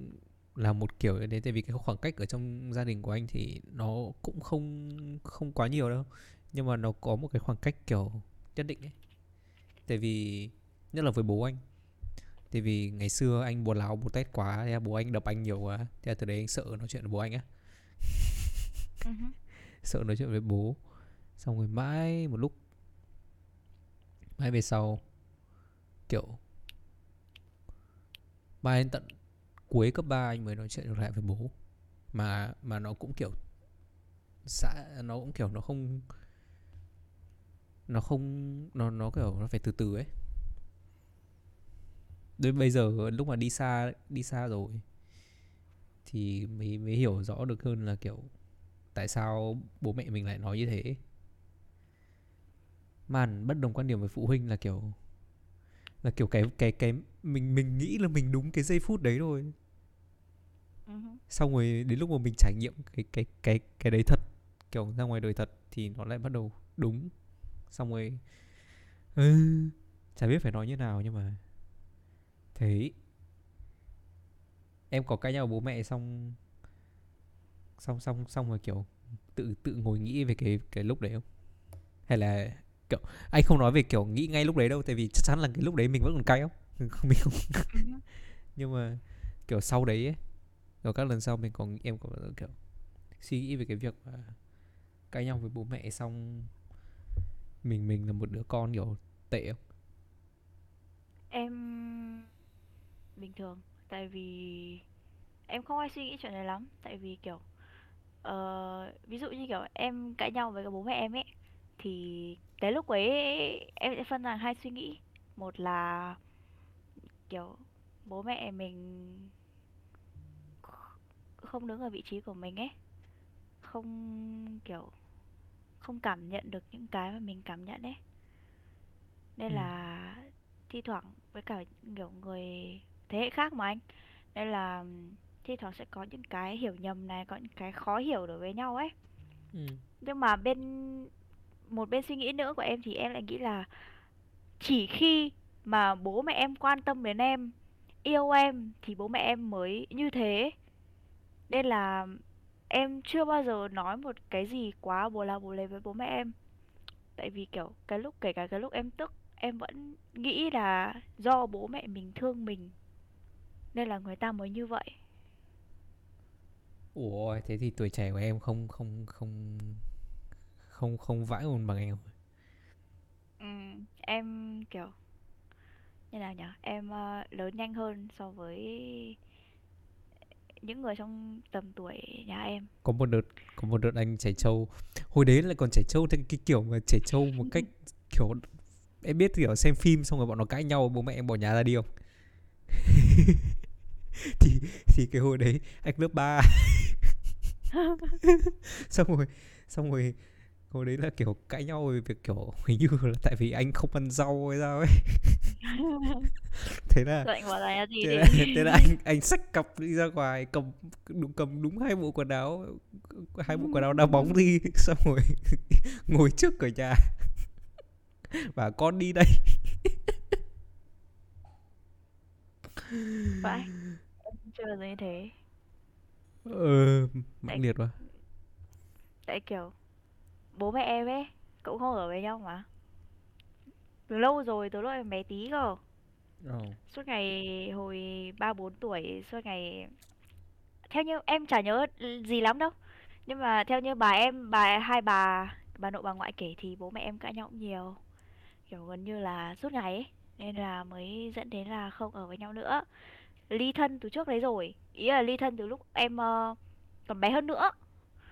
là một kiểu thế tại vì cái khoảng cách ở trong gia đình của anh thì nó cũng không không quá nhiều đâu nhưng mà nó có một cái khoảng cách kiểu nhất định ấy tại vì nhất là với bố anh tại vì ngày xưa anh bố láo bố tét quá thế bố anh đập anh nhiều quá. Thế là từ đấy anh sợ nói chuyện với bố anh á. Ừ. sợ nói chuyện với bố. Xong rồi mãi một lúc mãi về sau kiểu mãi đến tận cuối cấp 3 anh mới nói chuyện được lại với bố. Mà mà nó cũng kiểu xã nó cũng kiểu nó không nó không nó nó kiểu nó phải từ từ ấy đến bây giờ lúc mà đi xa đi xa rồi thì mới mới hiểu rõ được hơn là kiểu tại sao bố mẹ mình lại nói như thế. Màn bất đồng quan điểm với phụ huynh là kiểu là kiểu cái cái cái mình mình nghĩ là mình đúng cái giây phút đấy thôi. Ừ hứ. xong rồi đến lúc mà mình trải nghiệm cái cái cái cái đấy thật kiểu ra ngoài đời thật thì nó lại bắt đầu đúng. Xong rồi ừ, chả biết phải nói như nào nhưng mà thế em có cãi nhau bố mẹ xong xong xong xong rồi kiểu tự tự ngồi nghĩ về cái cái lúc đấy không? Hay là kiểu anh không nói về kiểu nghĩ ngay lúc đấy đâu tại vì chắc chắn là cái lúc đấy mình vẫn còn cay không? Mình không nhưng mà kiểu sau đấy ấy rồi các lần sau mình còn em có kiểu suy nghĩ về cái việc mà cãi nhau với bố mẹ xong mình mình là một đứa con kiểu tệ không? Em bình thường. Tại vì em không hay suy nghĩ chuyện này lắm. Tại vì kiểu ờ, ví dụ như kiểu em cãi nhau với cả bố mẹ em ấy thì cái lúc ấy em sẽ phân thành hai suy nghĩ. Một là kiểu bố mẹ mình không đứng ở vị trí của mình ấy không kiểu không cảm nhận được những cái mà mình cảm nhận ấy. Nên ừ. là thi thoảng với cả kiểu người thế hệ khác mà anh. Nên là thi thoảng sẽ có những cái hiểu nhầm này có những cái khó hiểu đối với nhau ấy. Ừ. Nhưng mà bên một bên suy nghĩ nữa của em thì em lại nghĩ là chỉ khi mà bố mẹ em quan tâm đến em yêu em thì bố mẹ em mới như thế. Nên là em chưa bao giờ nói một cái gì quá bồ la bồ lề với bố mẹ em. Tại vì kiểu cái lúc kể cả cái lúc em tức em vẫn nghĩ là do bố mẹ mình thương mình nên là người ta mới như vậy. Ủa thế thì tuổi trẻ của em không không không không không vãi hồn bằng em ừ, em kiểu như nào nhỉ em ờ, lớn nhanh hơn so với những người trong tầm tuổi nhà em. Có một đợt có một đợt anh chảy trâu. Hồi đấy lại còn chảy trâu theo cái kiểu mà chảy trâu một cách kiểu em biết kiểu xem phim xong rồi bọn nó cãi nhau bố mẹ em bỏ nhà ra đi không thì thì cái hồi đấy anh lớp 3 xong rồi xong rồi hồi đấy là kiểu cãi nhau về việc kiểu hình như là tại vì anh không ăn rau hay sao ấy. Thế là thế là, thế là anh anh xách cặp đi ra ngoài cầm đúng cầm đúng hai bộ quần áo hai bộ quần áo đá bóng đi. Xong rồi ngồi trước cửa nhà. Và con đi đây Bao giờ như thế. Ờ tại, mãnh liệt quá. tại kiểu bố mẹ em ấy cũng không ở với nhau mà. Từ lâu rồi từ lúc em bé tí cơ. Ồ. suốt ngày hồi ba bốn tuổi suốt ngày theo như em chả nhớ gì lắm đâu. Nhưng mà theo như bà em bà hai bà bà nội bà ngoại kể thì bố mẹ em cãi nhau cũng nhiều. Kiểu gần như là suốt ngày ấy nên là mới dẫn đến là không ở với nhau nữa ly thân từ trước đấy rồi. Ý là ly thân từ lúc em ờ, còn bé hơn nữa.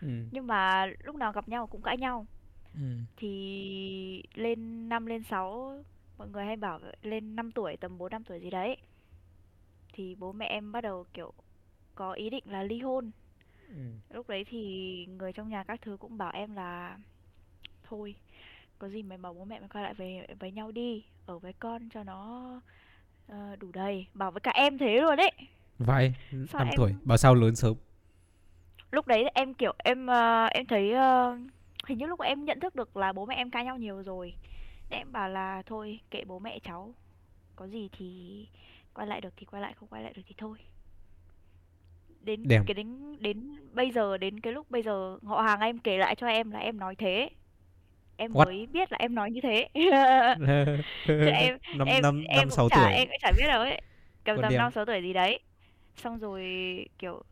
Ừ. Nhưng mà lúc nào gặp nhau cũng cãi nhau. Ừ. Thì lên năm lên sáu mọi người hay bảo lên 5 tuổi tầm 4 5 tuổi gì đấy thì bố mẹ em bắt đầu kiểu có ý định là ly hôn. Ừ. Lúc đấy thì người trong nhà các thứ cũng bảo em là thôi có gì mày bảo bố mẹ mày quay lại về với nhau đi ở với con cho nó ờ, đủ đầy. Bảo với cả em thế luôn đấy vai sao 5 tuổi. Em bảo sao lớn sớm? Lúc đấy em kiểu em ờ, em thấy ờ, hình như lúc em nhận thức được là bố mẹ em cãi nhau nhiều rồi. Nên em bảo là thôi kệ bố mẹ cháu. Có gì thì quay lại được thì quay lại không quay lại được thì thôi. Đến đẹp. cái đến đến bây giờ đến cái lúc bây giờ họ hàng em kể lại cho em là em nói thế em what? mới biết là em nói như thế. Chứ em năm em năm em năm cũng sáu chả tuổi. em cũng chả biết đâu ấy. Tầm còn tầm năm sáu tuổi gì đấy. Xong rồi kiểu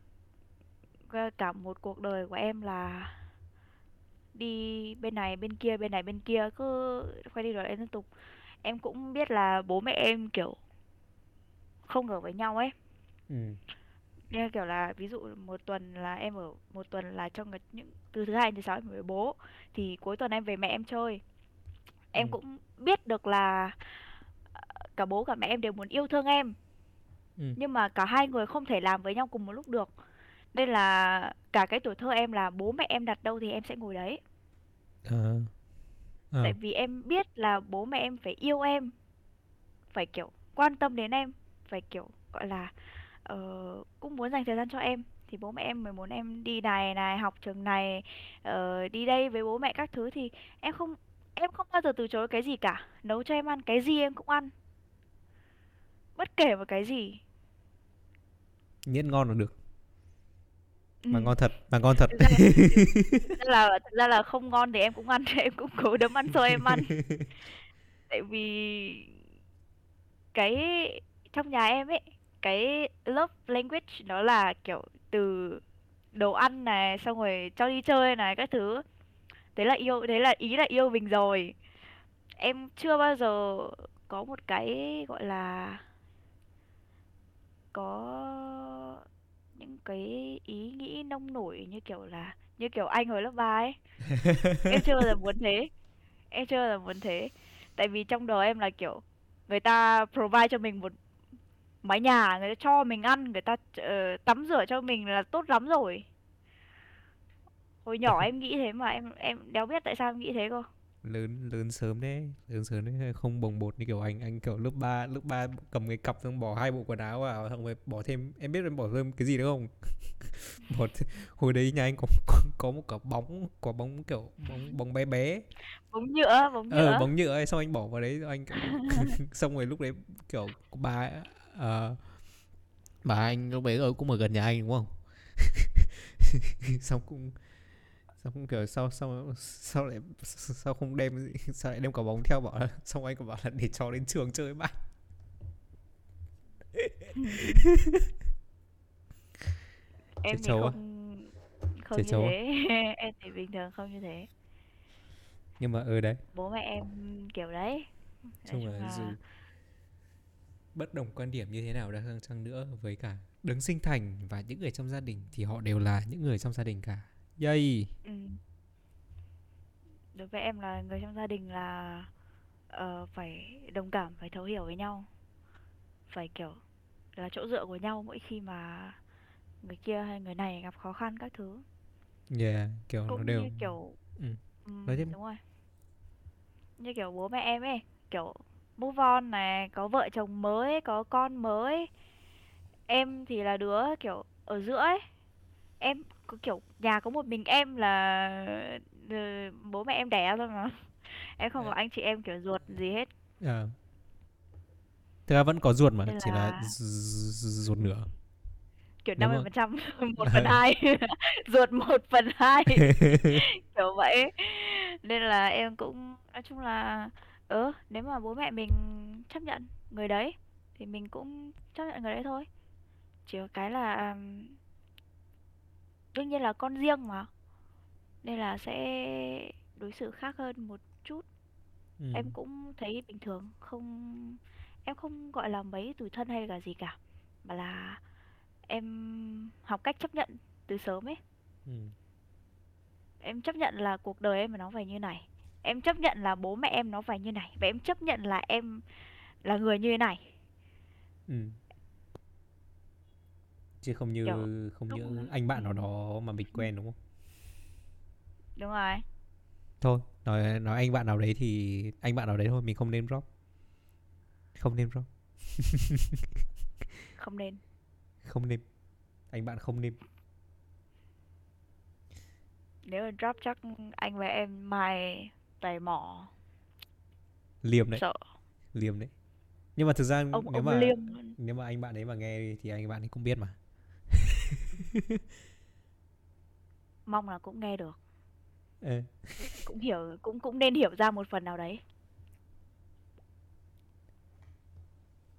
cả cả một cuộc đời của em là đi bên này bên kia bên này bên kia cứ quay đi rồi em liên tục. Em cũng biết là bố mẹ em kiểu không ở với nhau ấy. Ừ nên kiểu là ví dụ một tuần là em ở một tuần là trong những từ thứ hai đến thứ sáu em ở với bố thì cuối tuần em về mẹ em chơi. Ừ. em cũng biết được là cả bố cả mẹ em đều muốn yêu thương em. Ừ. Nhưng mà cả hai người không thể làm với nhau cùng một lúc được. Nên là cả cái tuổi thơ em là bố mẹ em đặt đâu thì em sẽ ngồi đấy. Ờ. ờ tại vì em biết là bố mẹ em phải yêu em phải kiểu quan tâm đến em phải kiểu gọi là ờ, cũng muốn dành thời gian cho em. Thì bố mẹ em mới muốn em đi này này học trường này ờ, đi đây với bố mẹ các thứ. Thì em không em không bao giờ từ chối cái gì cả. Nấu cho em ăn cái gì em cũng ăn. Bất kể một cái gì. Miễn ngon là được. Ừ. mà ngon thật mà ngon thật. Thực ra là thực ra là thực ra là không ngon thì em cũng ăn em cũng cố đấm ăn xôi em ăn. Tại vì cái trong nhà em ấy cái love language nó là kiểu từ đồ ăn này xong rồi cho đi chơi này các thứ. Đấy là yêu đấy là ý là yêu mình rồi. Em chưa bao giờ có một cái gọi là có những cái ý nghĩ nông nổi như kiểu là như kiểu anh hồi lớp 3 ấy. Em chưa bao giờ muốn thế. Em chưa bao giờ muốn thế. Tại vì trong đầu em là kiểu người ta provide cho mình một mái nhà người ta cho mình ăn người ta ờ, tắm rửa cho mình là tốt lắm rồi. Hồi nhỏ em nghĩ thế mà em em đéo biết tại sao em nghĩ thế cơ. Lớn lớn sớm đấy lớn sớm đấy không bồng bột như kiểu anh anh kiểu lớp 3 lớp 3 cầm cái cặp xong bỏ hai bộ quần áo vào xong rồi bỏ thêm em biết em bỏ thêm cái gì nữa không? Bỏ thêm, hồi đấy nhà anh có có, một quả bóng quả bóng kiểu bóng bóng bé bé. Bóng nhựa bóng ờ nhựa. bóng nhựa ấy xong anh bỏ vào đấy anh xong rồi lúc đấy kiểu bà uh, bà anh lúc đấy rồi cũng ở gần nhà anh đúng không? Xong cũng xong cũng kiểu sao sao sao lại sao không đem sao lại đem quả bóng theo bảo là xong anh còn bảo là để cho đến trường chơi bạn. Em thì trâu á không không trẻ như trâu á thế. Em thì bình thường không như thế. Nhưng mà ở đấy. Bố mẹ em kiểu đấy. Chung là là bất đồng quan điểm như thế nào đã chăng nữa với cả đấng sinh thành và những người trong gia đình thì họ đều là những người trong gia đình cả? Yay. Ừ, đối với em là người trong gia đình là ờ, phải đồng cảm phải thấu hiểu với nhau. Phải kiểu là chỗ dựa của nhau mỗi khi mà người kia hay người này gặp khó khăn các thứ. Yeah kiểu nó cũng đều như kiểu ừ. nói tiếp. đi. đúng rồi. Như kiểu bố mẹ em ấy kiểu move on này có vợ chồng mới có con mới. Em thì là đứa kiểu ở giữa ấy. Em có kiểu nhà có một mình em là ờ, bố mẹ em đẻ thôi mà. Em không có Ờ, anh chị em kiểu ruột gì hết. Ờ. thực ra vẫn có ruột mà nên chỉ là ruột nửa. Kiểu năm mươi phần trăm một phần hai. Ruột một phần hai. Kiểu vậy nên là em cũng nói chung là ừ nếu mà bố mẹ mình chấp nhận người đấy thì mình cũng chấp nhận người đấy thôi. Chỉ có cái là đương nhiên là con riêng mà. Nên là sẽ đối xử khác hơn một chút. Ừ. em cũng thấy bình thường không em không gọi là mấy tủi thân hay là gì cả mà là em học cách chấp nhận từ sớm ấy. Ừ. em chấp nhận là cuộc đời em nó phải như này em chấp nhận là bố mẹ em nó phải như này và em chấp nhận là em là người như thế này. Ừ. chứ không kiểu như không lúc như anh bạn nào đó mà mình quen đúng không? Đúng rồi. Thôi nói nói anh bạn nào đấy thì anh bạn nào đấy thôi mình không nên drop. Không nên drop. Không nên. Không nên anh bạn không nên nếu mà drop chắc anh và em mai tày mỏ liềm đấy. Sợ. Liềm đấy. Nhưng mà thực ra ông nếu ông mà liêm. nếu mà anh bạn ấy mà nghe thì anh bạn ấy cũng biết mà. Mong là cũng nghe được. Ờ. cũng hiểu cũng cũng nên hiểu ra một phần nào đấy.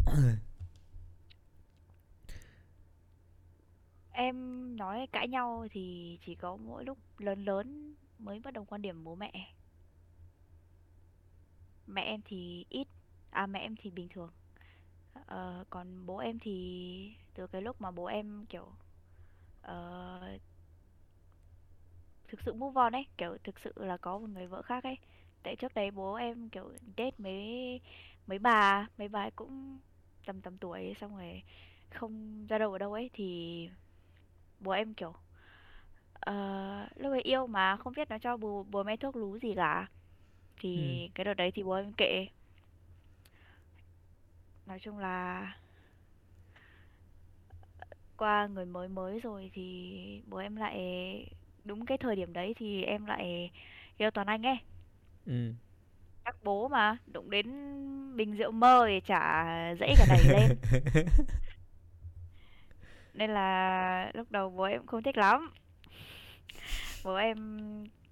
Em nói cãi nhau thì chỉ có mỗi lúc lớn lớn mới bất đồng quan điểm bố mẹ mẹ em thì ít à mẹ em thì bình thường. Ờ, còn bố em thì từ cái lúc mà bố em kiểu uh, thực sự move on ấy kiểu thực sự là có một người vợ khác ấy. Tại trước đấy bố em kiểu date mấy mấy bà mấy bà ấy cũng tầm tầm tuổi ấy, xong rồi không ra đâu ở đâu ấy thì bố em kiểu uh, lúc ấy yêu mà không biết nó cho bố bố mẹ thuốc lú gì cả thì ừ cái đợt đấy thì bố em kệ nói chung là qua người mới mới rồi thì bố em lại đúng cái thời điểm đấy thì em lại yêu Toàn Anh ấy ừ Chắc bố mà, đụng đến bình rượu mơ thì chả dễ cả đẩy lên. Nên là lúc đầu bố em không thích lắm. Bố em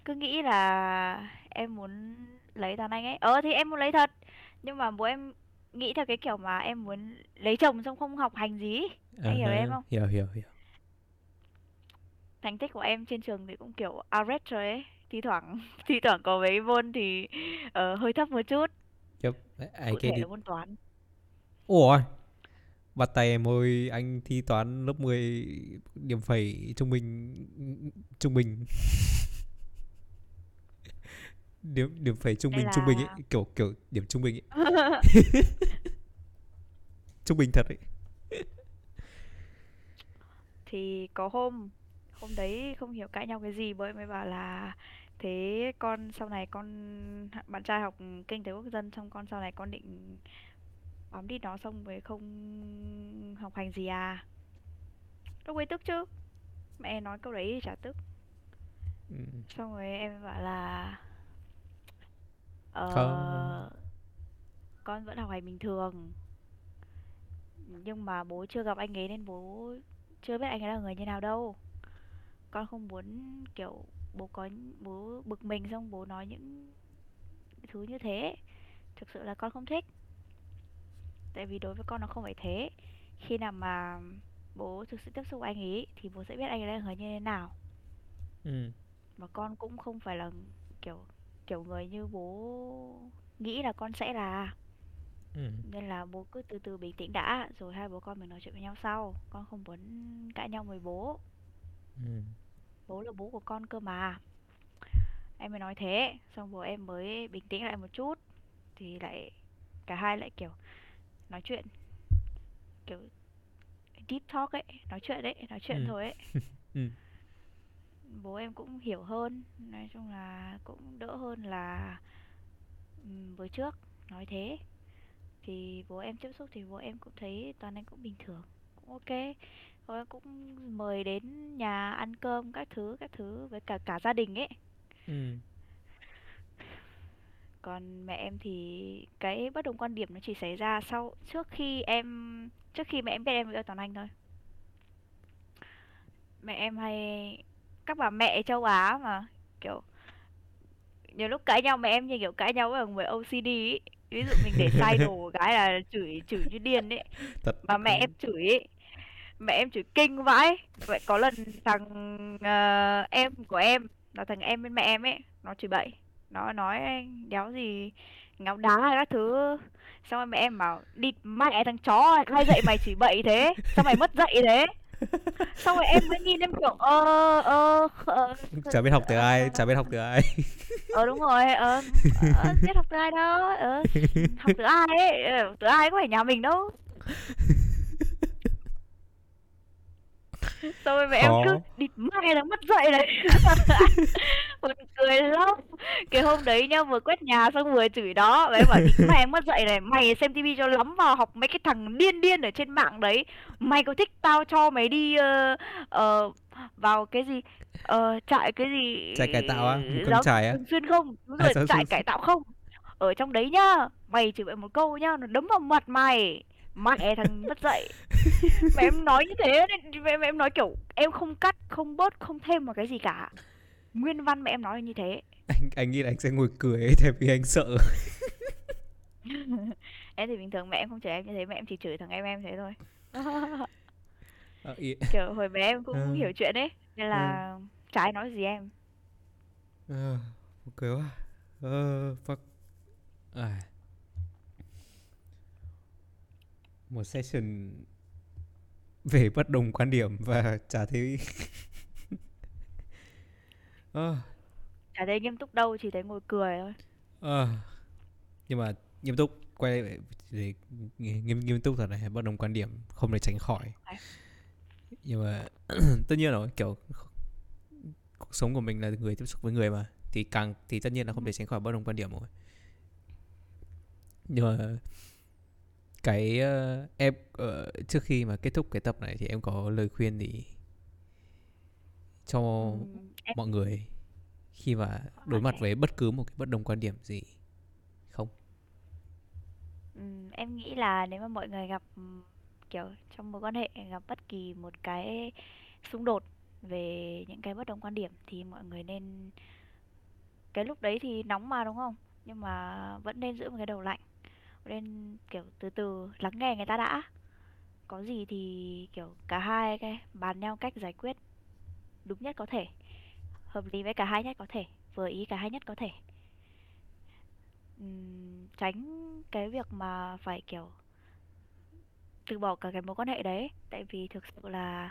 cứ nghĩ là em muốn lấy thằng anh ấy. Ờ thì em muốn lấy thật. Nhưng mà bố em nghĩ theo cái kiểu mà em muốn lấy chồng xong không học hành gì. ờ Anh hiểu em không? hiểu hiểu hiểu Thành tích của em trên trường thì cũng kiểu average rồi ấy. Thi thoảng thi thoảng có mấy môn thì ờ, hơi thấp một chút. Yep, Cụ thể là môn toán. Ủa, bắt tay em ơi, anh thi toán lớp 10 điểm phẩy trung bình trung bình điểm điểm phẩy trung bình trung bình ấy, là kiểu kiểu điểm trung bình ấy, trung bình thật ấy. thì có hôm hôm đấy không hiểu cãi nhau cái gì em mới bảo là thế con sau này con bạn trai học kinh tế quốc dân xong con sau này con định bám đi nó xong rồi không học hành gì à lúc ấy tức chứ mẹ nói câu đấy thì chả tức Ừ. xong rồi em bảo là Không. ờ con vẫn học hành bình thường. Nhưng mà bố chưa gặp anh ấy nên bố chưa biết anh ấy là người như nào đâu. Con không muốn kiểu bố có bố bực mình xong bố nói những thứ như thế. Thực sự là con không thích. Tại vì đối với con nó không phải thế. Khi nào mà bố thực sự tiếp xúc với anh ấy thì bố sẽ biết anh ấy là người như thế nào. Ừ. mà con cũng không phải là kiểu kiểu người như bố nghĩ là con sẽ là Ừ. nên là bố cứ từ từ bình tĩnh đã rồi hai bố con mình nói chuyện với nhau sau con không muốn cãi nhau với bố Ừ. bố là bố của con cơ mà em mới nói thế xong bố em mới bình tĩnh lại một chút thì lại cả hai lại kiểu nói chuyện kiểu deep talk ấy nói chuyện đấy nói chuyện Ừ. thôi ấy Ừ. bố em cũng hiểu hơn. Nói chung là cũng đỡ hơn là với trước nói thế. Thì bố em tiếp xúc thì bố em cũng thấy toàn anh cũng bình thường cũng ok. Bố em cũng mời đến nhà ăn cơm các thứ các thứ với cả cả gia đình ấy. Ừ. còn mẹ em thì cái bất đồng quan điểm nó chỉ xảy ra sau trước khi em trước khi mẹ em biết em yêu toàn anh thôi. Mẹ em hay các bà mẹ châu Á mà kiểu nhiều lúc cãi nhau mẹ em như kiểu cãi nhau với người OCD ấy. ví dụ mình để sai đồ cái là chửi chửi như điên ấy Thật mà mẹ em chửi ấy mẹ em chửi kinh vãi. Vậy có lần thằng ờ, em của em là thằng em bên mẹ em ấy nó chửi bậy. Nó nói đéo gì ngáo đá hay các thứ. Xong rồi mẹ em bảo địt mẹ thằng chó ai dạy mày chửi bậy thế? Sao mày mất dạy thế xong rồi em mới nhìn em kiểu ơ ơ ờ chả biết học từ ai, ờ chả biết học từ ai. ờ đúng rồi ờ ờ, biết học từ ai đâu ờ học từ ai ấy ờ, từ ai có phải nhà mình đâu xong rồi mẹ em cứ Khó. địt mẹ nó mất dạy này. Buồn cười lắm. Cái hôm đấy nhá vừa quét nhà xong vừa chửi đó em bảo địt mẹ mất dạy này. Mày xem tivi cho lắm vào học mấy cái thằng điên điên ở trên mạng đấy. Mày có thích tao cho mày đi ờ, ờ, vào cái gì? Ờ, trại cái gì? Trai cải tạo á, con trai á. xuyên không? Đúng À rồi trại cải tạo không? Ở trong đấy nhá mày chửi mẹ một câu nhá nó đấm vào mặt mày mẹ thằng mất dạy mẹ em nói như thế nên mẹ, mẹ em nói kiểu em không cắt không bớt không thêm một cái gì cả nguyên văn mẹ em nói như thế Anh anh nghĩ là anh sẽ ngồi cười ấy, tại vì anh sợ. em thì bình thường mẹ em không chửi em như thế mẹ em chỉ chửi thằng em em thế thôi ý- kiểu hồi bé em cũng Ờ. hiểu chuyện ấy nên là chả ai nói gì em Ờ, ok quá. Ờ, fuck. À. Một session về bất đồng quan điểm và chả thấy Ờ, chả thấy nghiêm túc đâu chỉ thấy ngồi cười thôi. Ờ. nhưng mà nghiêm túc quay lại để nghiêm nghiêm túc thật này bất đồng quan điểm không thể tránh khỏi. Phải. nhưng mà tất nhiên rồi kiểu cuộc sống của mình là người tiếp xúc với người mà thì càng thì tất nhiên là không thể tránh khỏi bất đồng quan điểm rồi. Nhưng mà cái ờ, em ờ, trước khi mà kết thúc cái tập này thì em có lời khuyên gì cho Ừm, em mọi người khi mà đối mặt với bất cứ một cái bất đồng quan điểm gì không? Ừm, em nghĩ là nếu mà mọi người gặp kiểu trong mối quan hệ gặp bất kỳ một cái xung đột về những cái bất đồng quan điểm thì mọi người nên cái lúc đấy thì nóng mà đúng không? Nhưng mà vẫn nên giữ một cái đầu lạnh, nên kiểu từ từ lắng nghe người ta đã. Có gì thì kiểu cả hai cái bàn nhau cách giải quyết đúng nhất có thể, hợp lý với cả hai nhất có thể, vừa ý cả hai nhất có thể. uhm, tránh cái việc mà phải kiểu từ bỏ cả cái mối quan hệ đấy tại vì thực sự là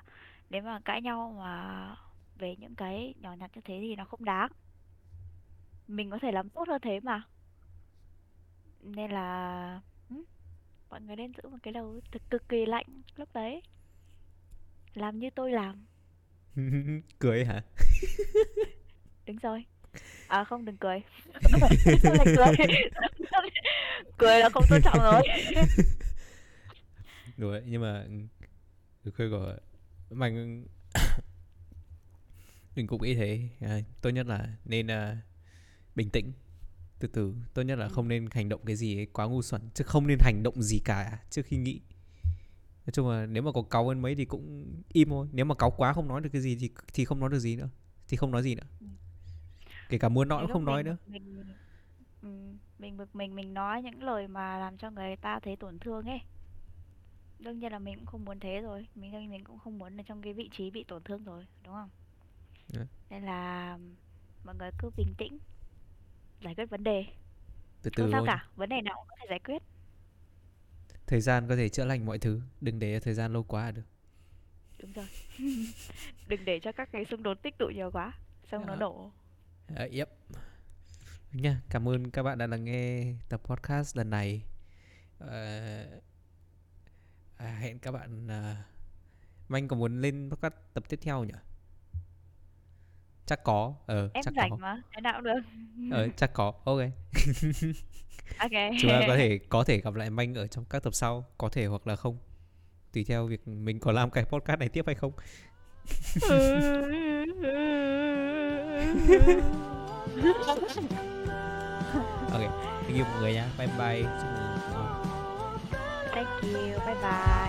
nếu mà cãi nhau mà về những cái nhỏ nhặt như thế thì nó không đáng mình có thể làm tốt hơn thế mà nên là ừ, mọi người nên giữ một cái đầu thực cực kỳ lạnh lúc đấy. Làm như tôi làm. Cười hả? Đúng rồi. À không đừng cười. Cười. Cười là không tôn trọng rồi. Đúng rồi nhưng mà lời khuyên của mình mình cũng nghĩ thế. À, tốt nhất là nên à, bình tĩnh từ từ tốt nhất là ừ. không nên hành động cái gì ấy quá ngu xuẩn chứ không nên hành động gì cả trước khi nghĩ nói chung là nếu mà có cáu hơn mấy thì cũng im thôi nếu mà cáu quá không nói được cái gì thì thì không nói được gì nữa thì không nói gì nữa Ừ. kể cả muốn nói cũng không nói mình nữa bực mình ừ, mình bực mình mình nói những lời mà làm cho người ta thấy tổn thương ấy Đương nhiên là mình cũng không muốn thế rồi, mình mình cũng không muốn ở trong cái vị trí bị tổn thương rồi, đúng không? Đấy. Nên là mọi người cứ bình tĩnh, giải quyết vấn đề. từ Không từ sao thôi cả, vấn đề nào cũng có thể giải quyết. thời gian có thể chữa lành mọi thứ đừng để thời gian lâu quá là được Đúng rồi. Đừng để cho các cái xung đột tích tụ nhiều quá, xong nó Đó. nổ. à, yep nha cảm ơn các bạn đã lắng nghe tập podcast lần này Ờ, à, hẹn các bạn à, Manh có muốn lên podcast tập tiếp theo nhỉ chắc có. Ờ Em chắc rảnh có mà, thế nào cũng được. ờ chắc có. Ok. Ok. chúng ta có thể có thể gặp lại Manh ở trong các tập sau có thể hoặc là không. Tùy theo việc mình có làm cái podcast này tiếp hay không. Ok. Thank you mọi người nha. Bye bye. Chúc. Thank you, bye bye.